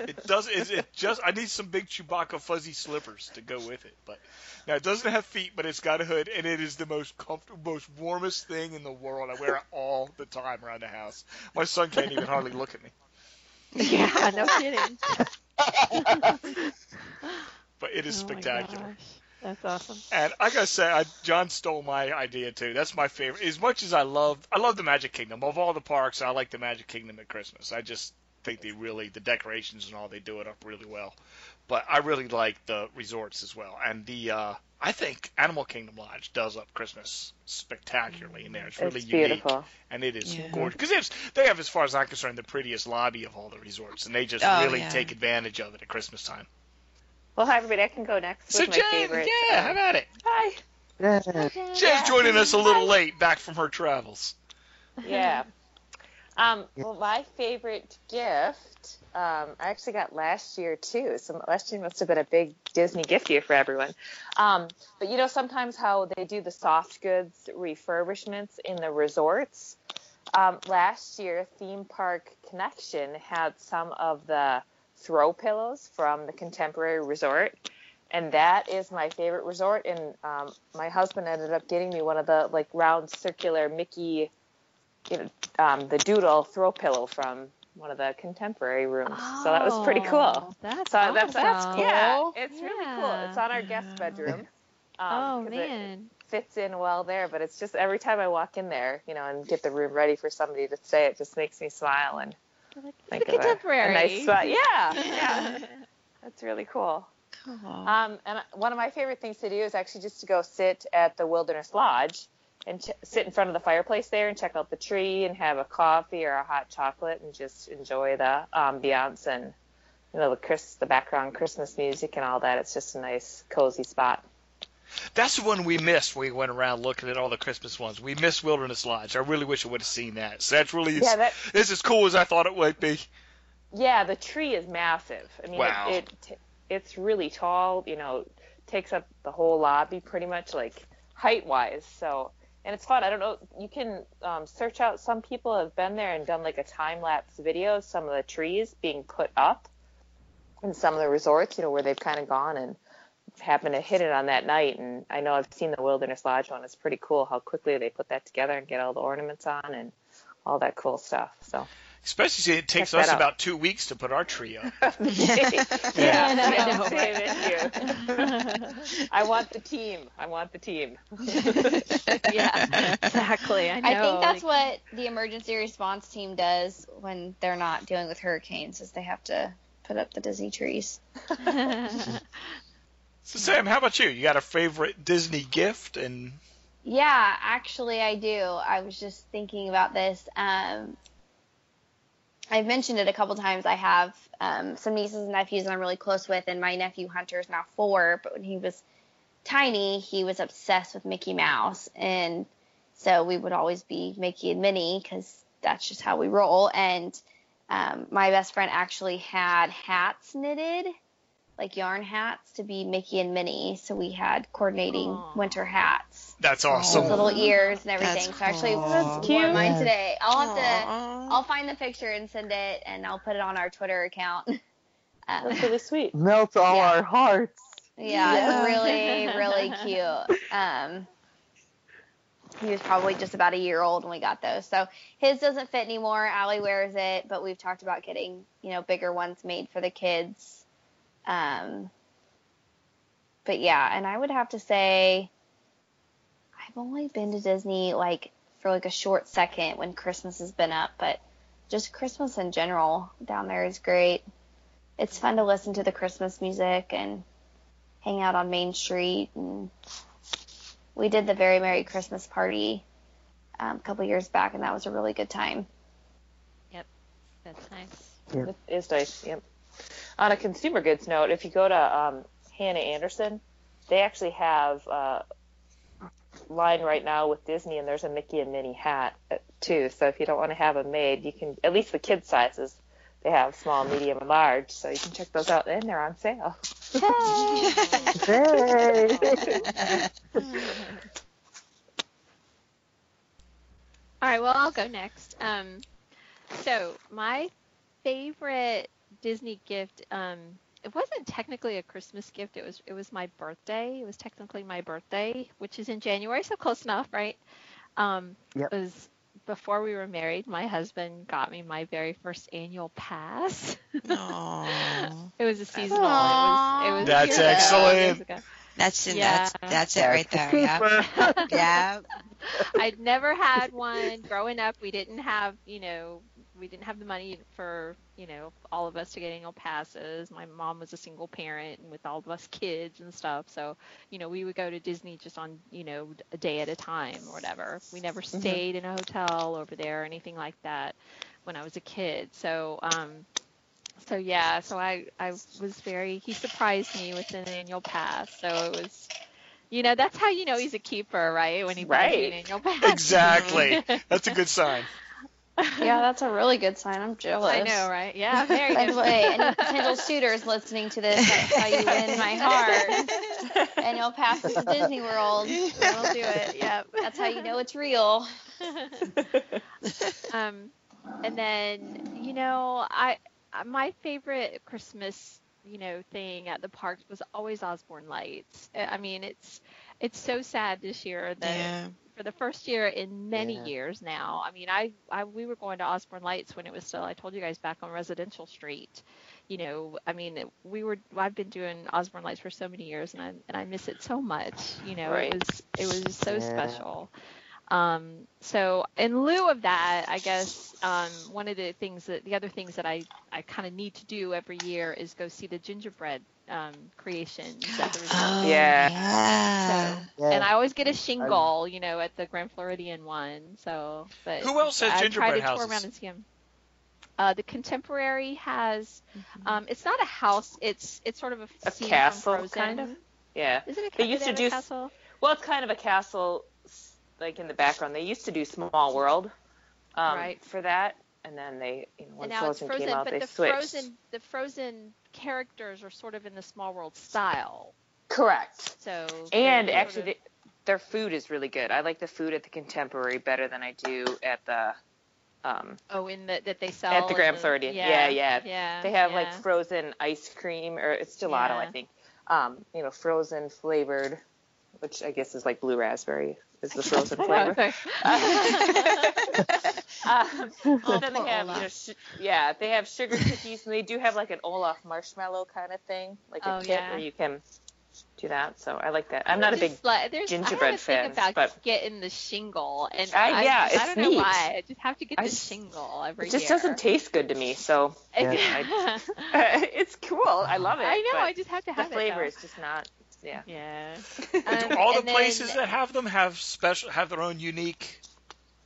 It does. It, it just. I need some big Chewbacca fuzzy slippers to go with it. But now it doesn't have feet, but it's got a hood, and it is the most comfortable, most warmest thing in the world. I wear it all the time around the house. My son can't even hardly look at me. yeah, no kidding. But it is Oh spectacular. That's awesome. And I gotta say, I, John stole my idea too. That's my favorite. As much as I love, I love the Magic Kingdom. Of all the parks, I like the Magic Kingdom at Christmas. I just think they really, the decorations and all, they do it up really well. But I really like the resorts as well. And the, uh, I think Animal Kingdom Lodge does up Christmas spectacularly in there. It's really It's unique. And it is Yeah. gorgeous. Because they have, as far as I'm concerned, the prettiest lobby of all the resorts. And they just Oh, really yeah. take advantage of it at Christmas time. Well, hi everybody. I can go next So with my favorite. yeah, um, how about it? Hi. Yeah. Jen's joining us a little late, back from her travels. Yeah. Um, well, my favorite gift, um, I actually got last year too. So last year must have been a big Disney gift year for everyone. Um, but you know, sometimes how they do the soft goods refurbishments in the resorts. Um, last year, Theme Park Connection had some of the throw pillows from the Contemporary Resort. And that is my favorite resort. And um, my husband ended up getting me one of the like round circular Mickey you know, um, the doodle throw pillow from one of the contemporary rooms. so that was pretty cool. Oh, That's So awesome. that's, that's cool. yeah, it's really cool. It's on our guest bedroom. Um, Oh man. fits in well there, but it's just every time I walk in there, you know, and get the room ready for somebody to stay, it just makes me smile and think the of a- contemporary. a nice spot. Yeah, yeah, that's really cool. Cool. Um, and one of my favorite things to do is actually just to go sit at the Wilderness Lodge and ch- sit in front of the fireplace there and check out the tree and have a coffee or a hot chocolate and just enjoy the ambiance and you know the Chris the background Christmas music and all that. It's just a nice cozy spot. That's the one we missed when we went around looking at all the Christmas ones. We missed Wilderness Lodge. I really wish I would have seen that. So that's really Yeah, that it's as cool as I thought it would be. yeah the tree is massive. I mean Wow. it, it it's really tall. You know, takes up the whole lobby pretty much like height wise. So and it's fun. I don't know. You can um, search out. Some people have been there and done like a time lapse video of some of the trees being put up in some of the resorts. You know where they've kind of gone and happened to hit it on that night. And I know I've seen the Wilderness Lodge one. It's pretty cool how quickly they put that together and get all the ornaments on and all that cool stuff. So Especially since it takes us out. about two weeks to put our tree up. yeah, I know, yeah, I know, same issue. I want the team. I want the team. yeah, exactly. I know. I think that's like- what the emergency response team does when they're not dealing with hurricanes, is they have to put up the Disney trees. So Sam, how about you? You got a favorite Disney gift and Yeah, actually, I do. I was just thinking about this. Um, I've mentioned it a couple times. I have um, some nieces and nephews that I'm really close with, and my nephew Hunter is now four, but when he was tiny, he was obsessed with Mickey Mouse, and so we would always be Mickey and Minnie because that's just how we roll. And um, my best friend actually had hats knitted, like yarn hats, to be Mickey and Minnie. So we had coordinating Aw. winter hats That's awesome. with little ears and everything. That's so actually, cool. that's That's cute. cute. mine today. I'll have to. I'll find the picture and send it, and I'll put it on our Twitter account. Um, That's really sweet. Melts all Yeah. our hearts. yeah, Yeah. it's really, really cute. Um, he was probably just about a year old when we got those. So his doesn't fit anymore. Allie wears it, but we've talked about getting, you know, bigger ones made for the kids. Um, but yeah, and I would have to say I've only been to Disney like for like a short second when Christmas has been up, but just Christmas in general down there is great. It's fun to listen to the Christmas music and hang out on Main Street and we did the very merry Christmas party um, a couple years back and that was a really good time. Yep, that's nice. Yeah. It is nice. Yep. On a consumer goods note, if you go to um, Hanna Andersson, they actually have uh, line right now with Disney, and there's a Mickey and Minnie hat uh, too. So if you don't want to have them made, you can at least the kid sizes. They have small, medium, and large, so you can check those out, and they're on sale. Hey. All right, well, I'll go next. Um, so my favorite Disney gift, um, it wasn't technically a Christmas gift. It was it was my birthday. It was technically my birthday, which is in January, so close enough, right? Um, Yep. It was before we were married. My husband got me my very first annual pass. Aw. It was a seasonal. It was, it was That's years excellent. That's it. Yeah. That's that's it right there. Yeah. Yeah. I'd never had one growing up. We didn't have, you know, we didn't have the money for, you know, all of us to get annual passes. My mom was a single parent and with all of us kids and stuff. So, you know, we would go to Disney just on, you know, a day at a time or whatever. We never stayed in a hotel over there or anything like that when I was a kid. So, um, so yeah, so I, I was very, he surprised me with an annual pass. So it was, you know, that's how you know he's a keeper, right? When he buys you an annual pass. Exactly. That's a good sign. Yeah, that's a really good sign. I'm jealous. I know, right? Yeah, very By the good. way, any potential suitors listening to this, that's how you win my heart. And you'll pass it to Disney World. I'll do it. Yep. That's how you know it's real. um, and then you know, I I- my favorite Christmas you know thing at the parks was always Osborne Lights. I I mean, it's it's so sad this year that Yeah. For the first year in many Yeah. years now. I mean, I, I we were going to Osborne Lights when it was still. I told you guys back on Residential Street. You know, I mean, we were. I've been doing Osborne Lights for so many years, and I and I miss it so much. You know, Right. it was it was so Yeah. special. Um, so in lieu of that, I guess um, one of the things that the other things that I, I kind of need to do every year is go see the gingerbread um, creations at the resort. Oh, Yeah. yeah. Yeah. And I always get a shingle, you know, at the Grand Floridian one. So, but Who else has I gingerbread try to houses? tour around and see 'em. Uh, the Contemporary has, um, it's not a house. It's it's sort of a, A castle, kind of? Yeah. Is it a, ca- They do used to have a do- castle? Well, it's kind of a castle, s- like in the background. They used to do Small World, um, Right. for that, and then they, you know, when and now it's Frozen, Frozen, came out, but they the switched. Frozen the Frozen characters are sort of in the Small World style. Correct. So And actually, sort of- they, their food is really good. I like the food at the Contemporary better than I do at the. Um, oh, in the that they sell at the Grand Floridian. Yeah, yeah. yeah. they have yeah. like frozen ice cream, or it's gelato, I think. Um, you know, frozen flavored, which I guess is like blue raspberry is the frozen flavor. um, but then they have, you know, sh- yeah, they have sugar cookies, and they do have like an Olaf marshmallow kind of thing, like a Oh, kit yeah. where you can do that. So I like that. I'm not a big There's, like, there's, gingerbread I have a thing fan, about but- getting the shingle, and I- I, yeah, I it's don't know neat. why. I just have to get I the s- shingle every It just year. doesn't taste good to me, so Yeah. it's cool. I love it. I know. I just have to have it. the have flavor it. is just not Yeah. Yeah. Do Um, all the and then- places that have them have special have their own unique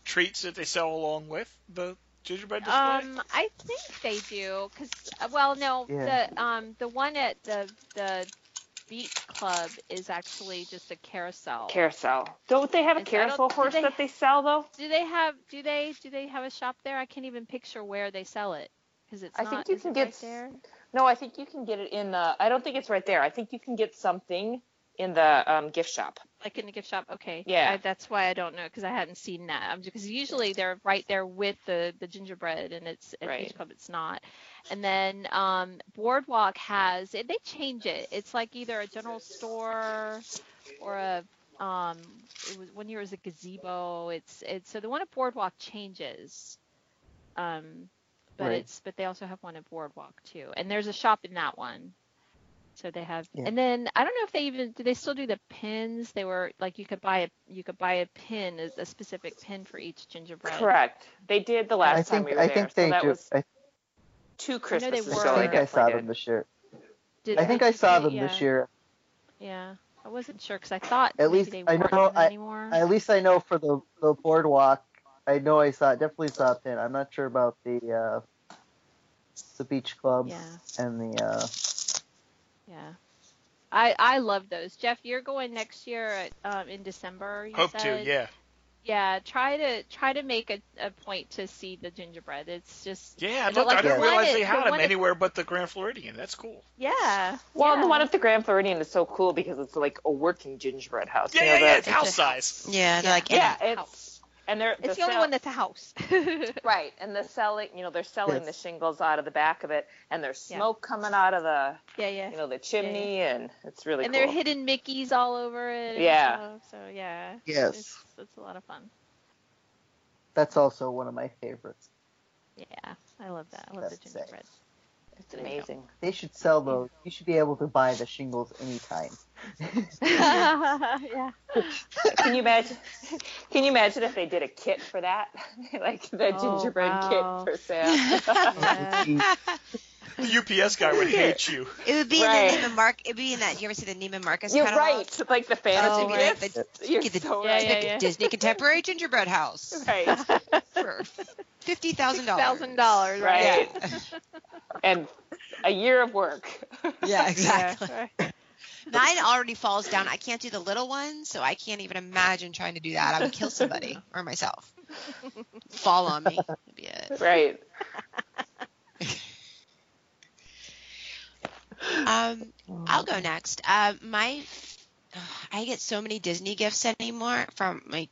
treats that they sell along with the gingerbread display? Um, I think they do, cause uh, well, no, Yeah. the um the one at the the beach club is actually just a carousel. Carousel. Don't they have a Is- I don't- carousel horse they- that they sell though? do they have do they do they have a shop there? I can't even picture where they sell it because it's I not. think you can it get right there. No, I think you can get it in the. I don't think it's right there. I think you can get something in the um, gift shop. Like in the gift shop, okay. Yeah. I, that's why I don't know because I hadn't seen that. Because usually they're right there with the the gingerbread, and it's at Right. Beach Club it's not. And then um, Boardwalk has. They change it. It's like either a general store or a um. It was one year it was a gazebo. It's it's so the one at Boardwalk changes. Um, but Right. it's but they also have one at Boardwalk too, and there's a shop in that one. So they have, Yeah. and then I don't know if they even do they still do the pins. They were like you could buy a you could buy a pin, a a specific pin for each gingerbread. Correct. They did the last I time think we were I there. think so they that do. was I, two they Christmases I I think I saw them this year. Did, I think I saw see- them yeah, this year. Yeah, I wasn't sure because I thought At maybe least they I weren't know- I- anymore. At least I know for the the boardwalk. I know I saw definitely saw a pin. I'm not sure about the uh, the beach club yeah, and the uh, yeah. I I love those. Jeff, you're going next year at, um, in December. You Hope said? to, yeah. Yeah, try to try to make a, a point to see the gingerbread. It's just Yeah, And look, like I didn't one realize at- they the had them one at- anywhere but the Grand Floridian. That's cool. yeah. Well, yeah. the one at the Grand Floridian is so cool because it's like a working gingerbread house. Yeah, you know, yeah, yeah. It's house size. Yeah, they're Yeah. like yeah, Yeah. it's and they're It's the only sell- one that's a house. right, and the selling, you know, they're selling Yes. the shingles out of the back of it, and there's Yeah. smoke coming out of the, yeah, yeah. you know, the chimney, and it's really and cool. there are hidden Mickeys all over it. Yeah. stuff, so yeah. Yes. It's, it's a lot of fun. that's also one of my favorites. Yeah, I love that. I love the That's sick. gingerbread. It's There you go. amazing. They should sell those. You should be able to buy the shingles anytime. yeah. Can you imagine? Can you imagine if they did a kit for that, like the Oh, gingerbread wow. kit for sale? Yeah. The UPS guy would hate you. It would be Right. in the Neiman Mark. It'd be in that. You ever see the Neiman Marcus You're catalog? right, like the fantasy Oh, right. gift. The- You're get the- so Yeah, right. yeah, yeah. Disney Contemporary Gingerbread House Right, for fifty thousand dollars. Thousand dollars, right? right. and a year of work. Yeah, exactly. Yeah, right. Mine already falls down. I can't do the little ones, so I can't even imagine trying to do that. I would kill somebody or myself. Fall on me. Be it. Right. Um, I'll go next. Uh, my, I get so many Disney gifts anymore from my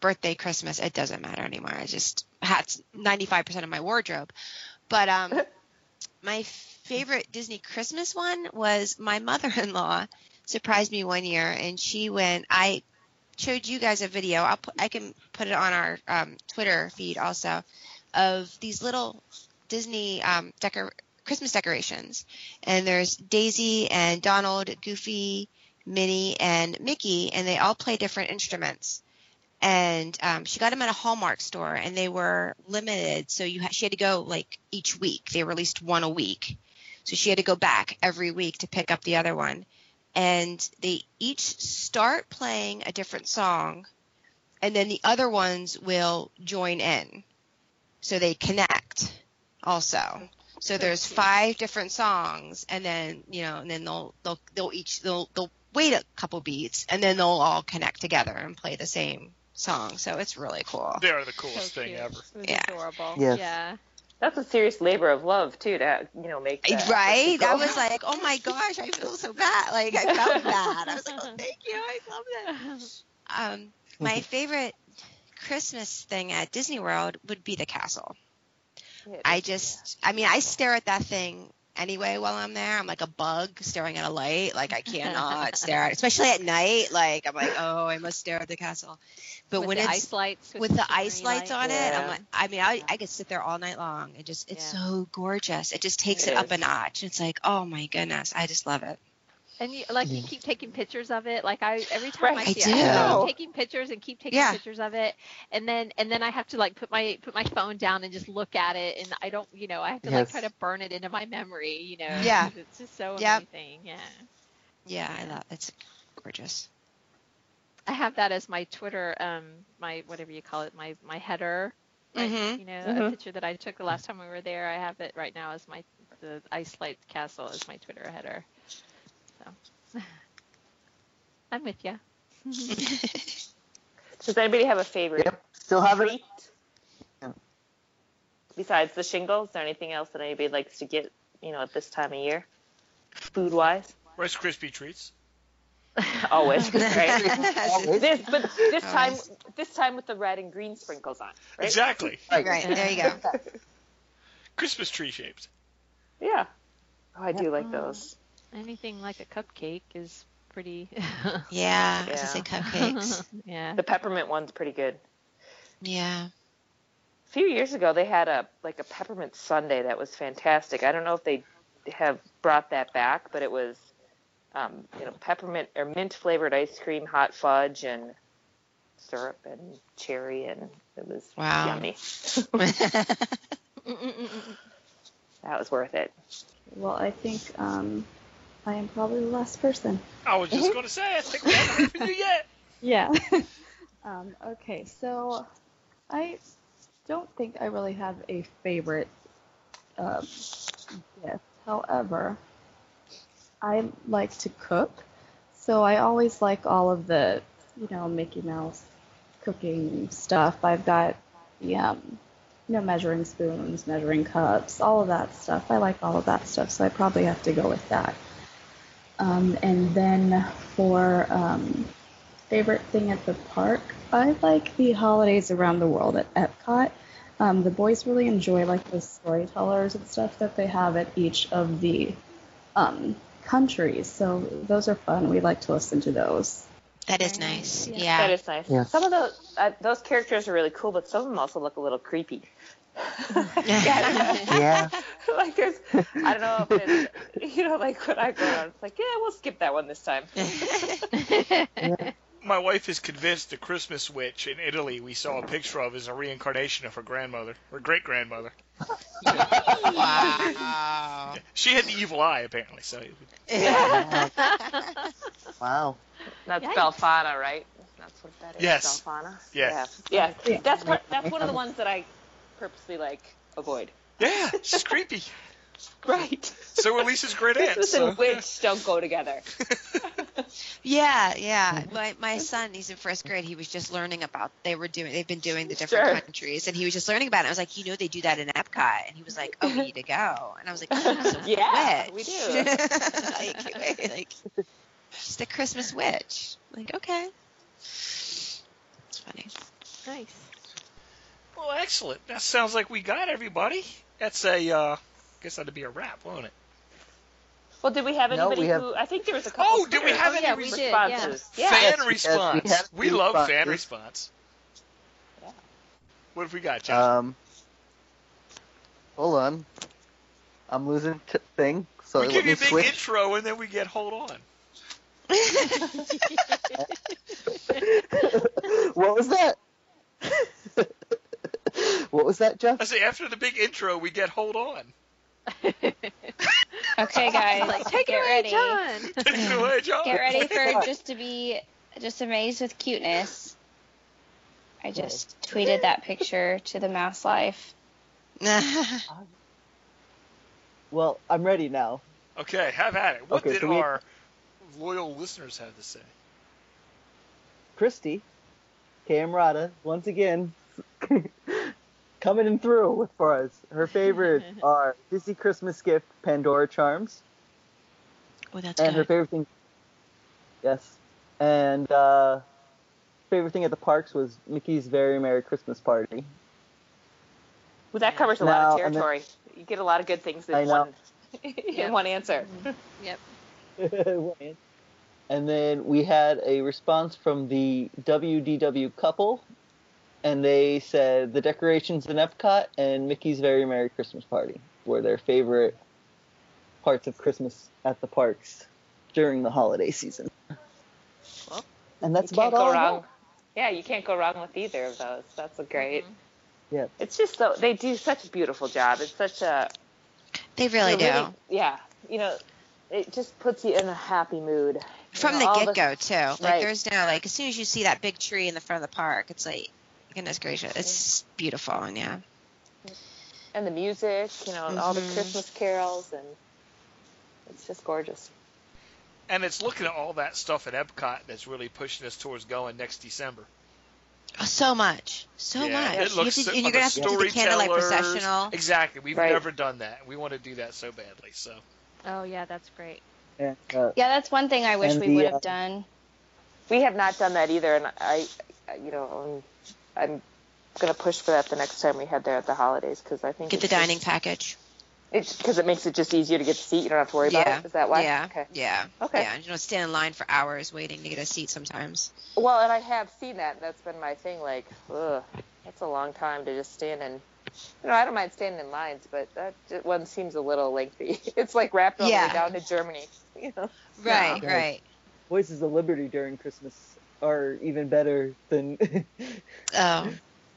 birthday, Christmas. It doesn't matter anymore. I just five percent of my wardrobe. But um, my favorite Disney Christmas one was my mother in law surprised me one year, and she went. I showed you guys a video. I'll put, I can put it on our um, Twitter feed also of these little Disney um, decor Christmas decorations, and there's Daisy and Donald, Goofy, Minnie, and Mickey, and they all play different instruments. And um, she got them at a Hallmark store, and they were limited, so you ha- she had to go like each week. They released one a week, so she had to go back every week to pick up the other one. And they each start playing a different song, and then the other ones will join in, so they connect also. So there's five different songs, and then you know, and then they'll they'll they'll each they'll they'll wait a couple beats, and then they'll all connect together and play the same song. So it's really cool. They are the coolest So thing cute. ever. It Yeah. adorable. Yes. Yeah. That's a serious labor of love too to you know make that. Right? go. I was like, oh my gosh, I feel so bad. Like I felt bad. I was like, oh, thank you. I love that. Um, my favorite Christmas thing at Disney World would be the castle. Yeah, I just, I mean, I stare at that thing anyway while I'm there. I'm like a bug staring at a light. Like I cannot stare at it, especially at night. Like I'm like, oh, I must stare at the castle. But with when the it's ice lights, with the shimmery ice lights on it, I'm like, I mean, I, I could sit there all night long. It just, it's Yeah. so gorgeous. It just takes It it, up a notch. It's like, oh my goodness, I just love it. And you, like you keep taking pictures of it. Like I every time Right. I I see do. it, I Yeah. keep taking pictures and keep taking Yeah. pictures of it, and then and then I have to like put my put my phone down and just look at it, and I don't, you know, I have to like Yes. try to burn it into my memory, you know. Yeah. It's just so Yep. amazing. Yeah. Yeah, I love it's gorgeous. I have that as my Twitter, um, my whatever you call it, my my header. Like, Mhm. You know, a Mhm. picture that I took the last time we were there. I have it right now as my the Ice Light Castle as my Twitter header. So I'm with you. Does anybody have a favorite Yep. Still have it. treat? Besides the shingles, is there anything else that anybody likes to get, you know, at this time of year, food wise? Rice Krispie treats. Always, right? Always. This, but this time, this time with the red and green sprinkles on, right? Exactly. Right. right, there you go. Christmas tree shaped. Yeah. Oh, I do like those. Anything like a cupcake is pretty. Yeah, I was gonna say cupcakes. yeah. The peppermint one's pretty good. Yeah. A few years ago, they had a like a peppermint sundae that was fantastic. I don't know if they have brought that back, but it was, um, you know, peppermint or mint flavored ice cream, hot fudge, and syrup and cherry, and it was Wow. yummy. That was worth it. Well, I think um, I am probably the last person. I was just going to say, I think we haven't heard from you yet. Yeah. um, okay, so I don't think I really have a favorite um, gift. However, I like to cook, so I always like all of the, you know, Mickey Mouse cooking stuff. I've got the, um, you know, measuring spoons, measuring cups, all of that stuff. I like all of that stuff, so I probably have to go with that. Um, and then for um, favorite thing at the park, I like the holidays around the world at Epcot. Um, the boys really enjoy like the storytellers and stuff that they have at each of the um, countries. So those are fun. We like to listen to those. That is nice. Yeah. Yeah. That is nice. Yeah. Some of those uh, those characters are really cool, but some of them also look a little creepy. Yeah. like there's, I don't know if it's, you know, like when I go around, it's like, yeah, we'll skip that one this time. My wife is convinced the Christmas witch in Italy we saw a picture of is a reincarnation of her grandmother, her great grandmother. wow. She had the evil eye, apparently. So Wow. That's Yikes. Belfana, right? That's what that is. Yes. Belfana. Yes. Yeah. Yeah. yeah. That's part, that's one of the ones that I purposely like avoid. Yeah, she's creepy. Right. So are Lisa's great aunt. Christmas So. and witch don't go together. Yeah, yeah. My my son, he's in first grade. He was just learning about. They were doing. They've been doing the different Sure. countries, and he was just learning about it. I was like, you know, they do that in Epcot, and he was like, oh, we need to go. And I was like, oh, she's a Yeah, witch. we do. like, wait, like, she's the Christmas witch. Like, okay. It's funny. nice. Well, excellent. That sounds like we got everybody. That's a, uh, guess that'd be a wrap, won't it? Well, did we have No, anybody we have- who? I think there was a couple. Oh, did we Twitter have Oh, any yeah, res- we did, yeah. responses? Yeah. fan Yes, we- yes, we response? we love fan response. Yeah. What have we got, John? Um. Hold on. I'm losing t- thing. So we give you a big switch. intro and then we get hold on. what was that? What was that, Jeff? I say after the big intro we get hold on. Okay, guys, like, take get it away, ready. John. Take it away, John. Get ready for just to be just amazed with cuteness. I just tweeted that picture to the Mouse Life. Well, I'm ready now. Okay, have at it. What Okay, did so we- our loyal listeners have to say? Christy, Camrata, once again, coming in through with for us. Her favorites are Disney Christmas gift, Pandora Charms, oh, that's and her favorite thing. Yes, and uh, favorite thing at the parks was Mickey's Very Merry Christmas Party. Well, that covers a lot of Now, and then- territory. You get a lot of good things in one in one answer. Yep. and then we had a response from the WDW couple, and they said the decorations in Epcot and Mickey's Very Merry Christmas Party were their favorite parts of Christmas at the parks during the holiday season. Well, and that's you can't about all wrong. Yeah, you can't go wrong with either of those. That's a great. Mm-hmm. Yeah. It's just so they do such a beautiful job. It's such a They really do. know, yeah. You know, it just puts you in a happy mood. From You the know, all get go too. Like Right. there's no like as soon as you see that big tree in the front of the park, it's like goodness gracious, it's beautiful and yeah. and the music, you know, and all the Mhm. Christmas carols, and it's just gorgeous. And it's looking at all that stuff at Epcot that's really pushing us towards going next December. Oh, so much, so yeah, much. It You looks have to- so- and you're gonna have to do the candlelight storytellers. processional. Exactly. We've Right. never done that. We want to do that so badly. So Oh yeah, that's great. And, uh, Yeah, that's one thing I wish we the, would uh, have done. We have not done that either, and I, I- you know, I'm, I'm gonna push for that the next time we head there at the holidays because I think Get the it's just- dining package. It's because it makes it just easier to get the seat. You don't have to worry Yeah. about it. Is that why? Yeah. Okay. Yeah. Okay. Yeah. You don't stand in line for hours waiting to get a seat sometimes. Well, and I have seen that. That's been my thing. Like, ugh, that's a long time to just stand in. You know, I don't mind standing in lines, but that one seems a little lengthy. It's like wrapped all the Yeah. way down to Germany. You know. Right. Yeah. Right. Voices of Liberty during Christmas are even better than. Oh.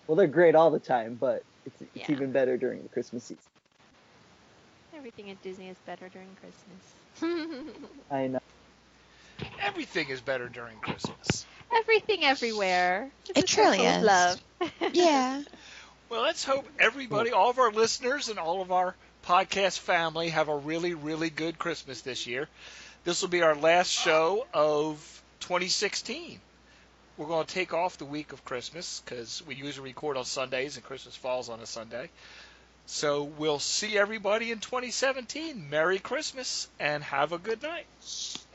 well, they're great all the time, but it's, it's Yeah. even better during the Christmas season. Everything at Disney is better during Christmas. I know. everything is better during Christmas. Everything everywhere. It It's a truly is. Love. Yeah. Well, let's hope everybody, all of our listeners, and all of our podcast family have a really, really good Christmas this year. This will be our last show of 2016. We're going to take off the week of Christmas because we usually record on Sundays and Christmas falls on a Sunday. So we'll see everybody in 2017. Merry Christmas and have a good night.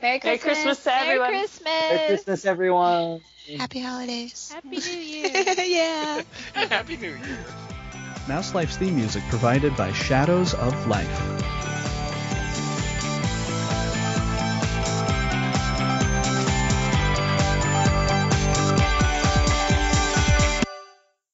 Merry Merry Christmas. Christmas to Merry everyone. Christmas. Merry Christmas, everyone. Happy holidays. Happy New Year. yeah. Happy New Year. Mouse Life's theme music provided by Shadows of Life.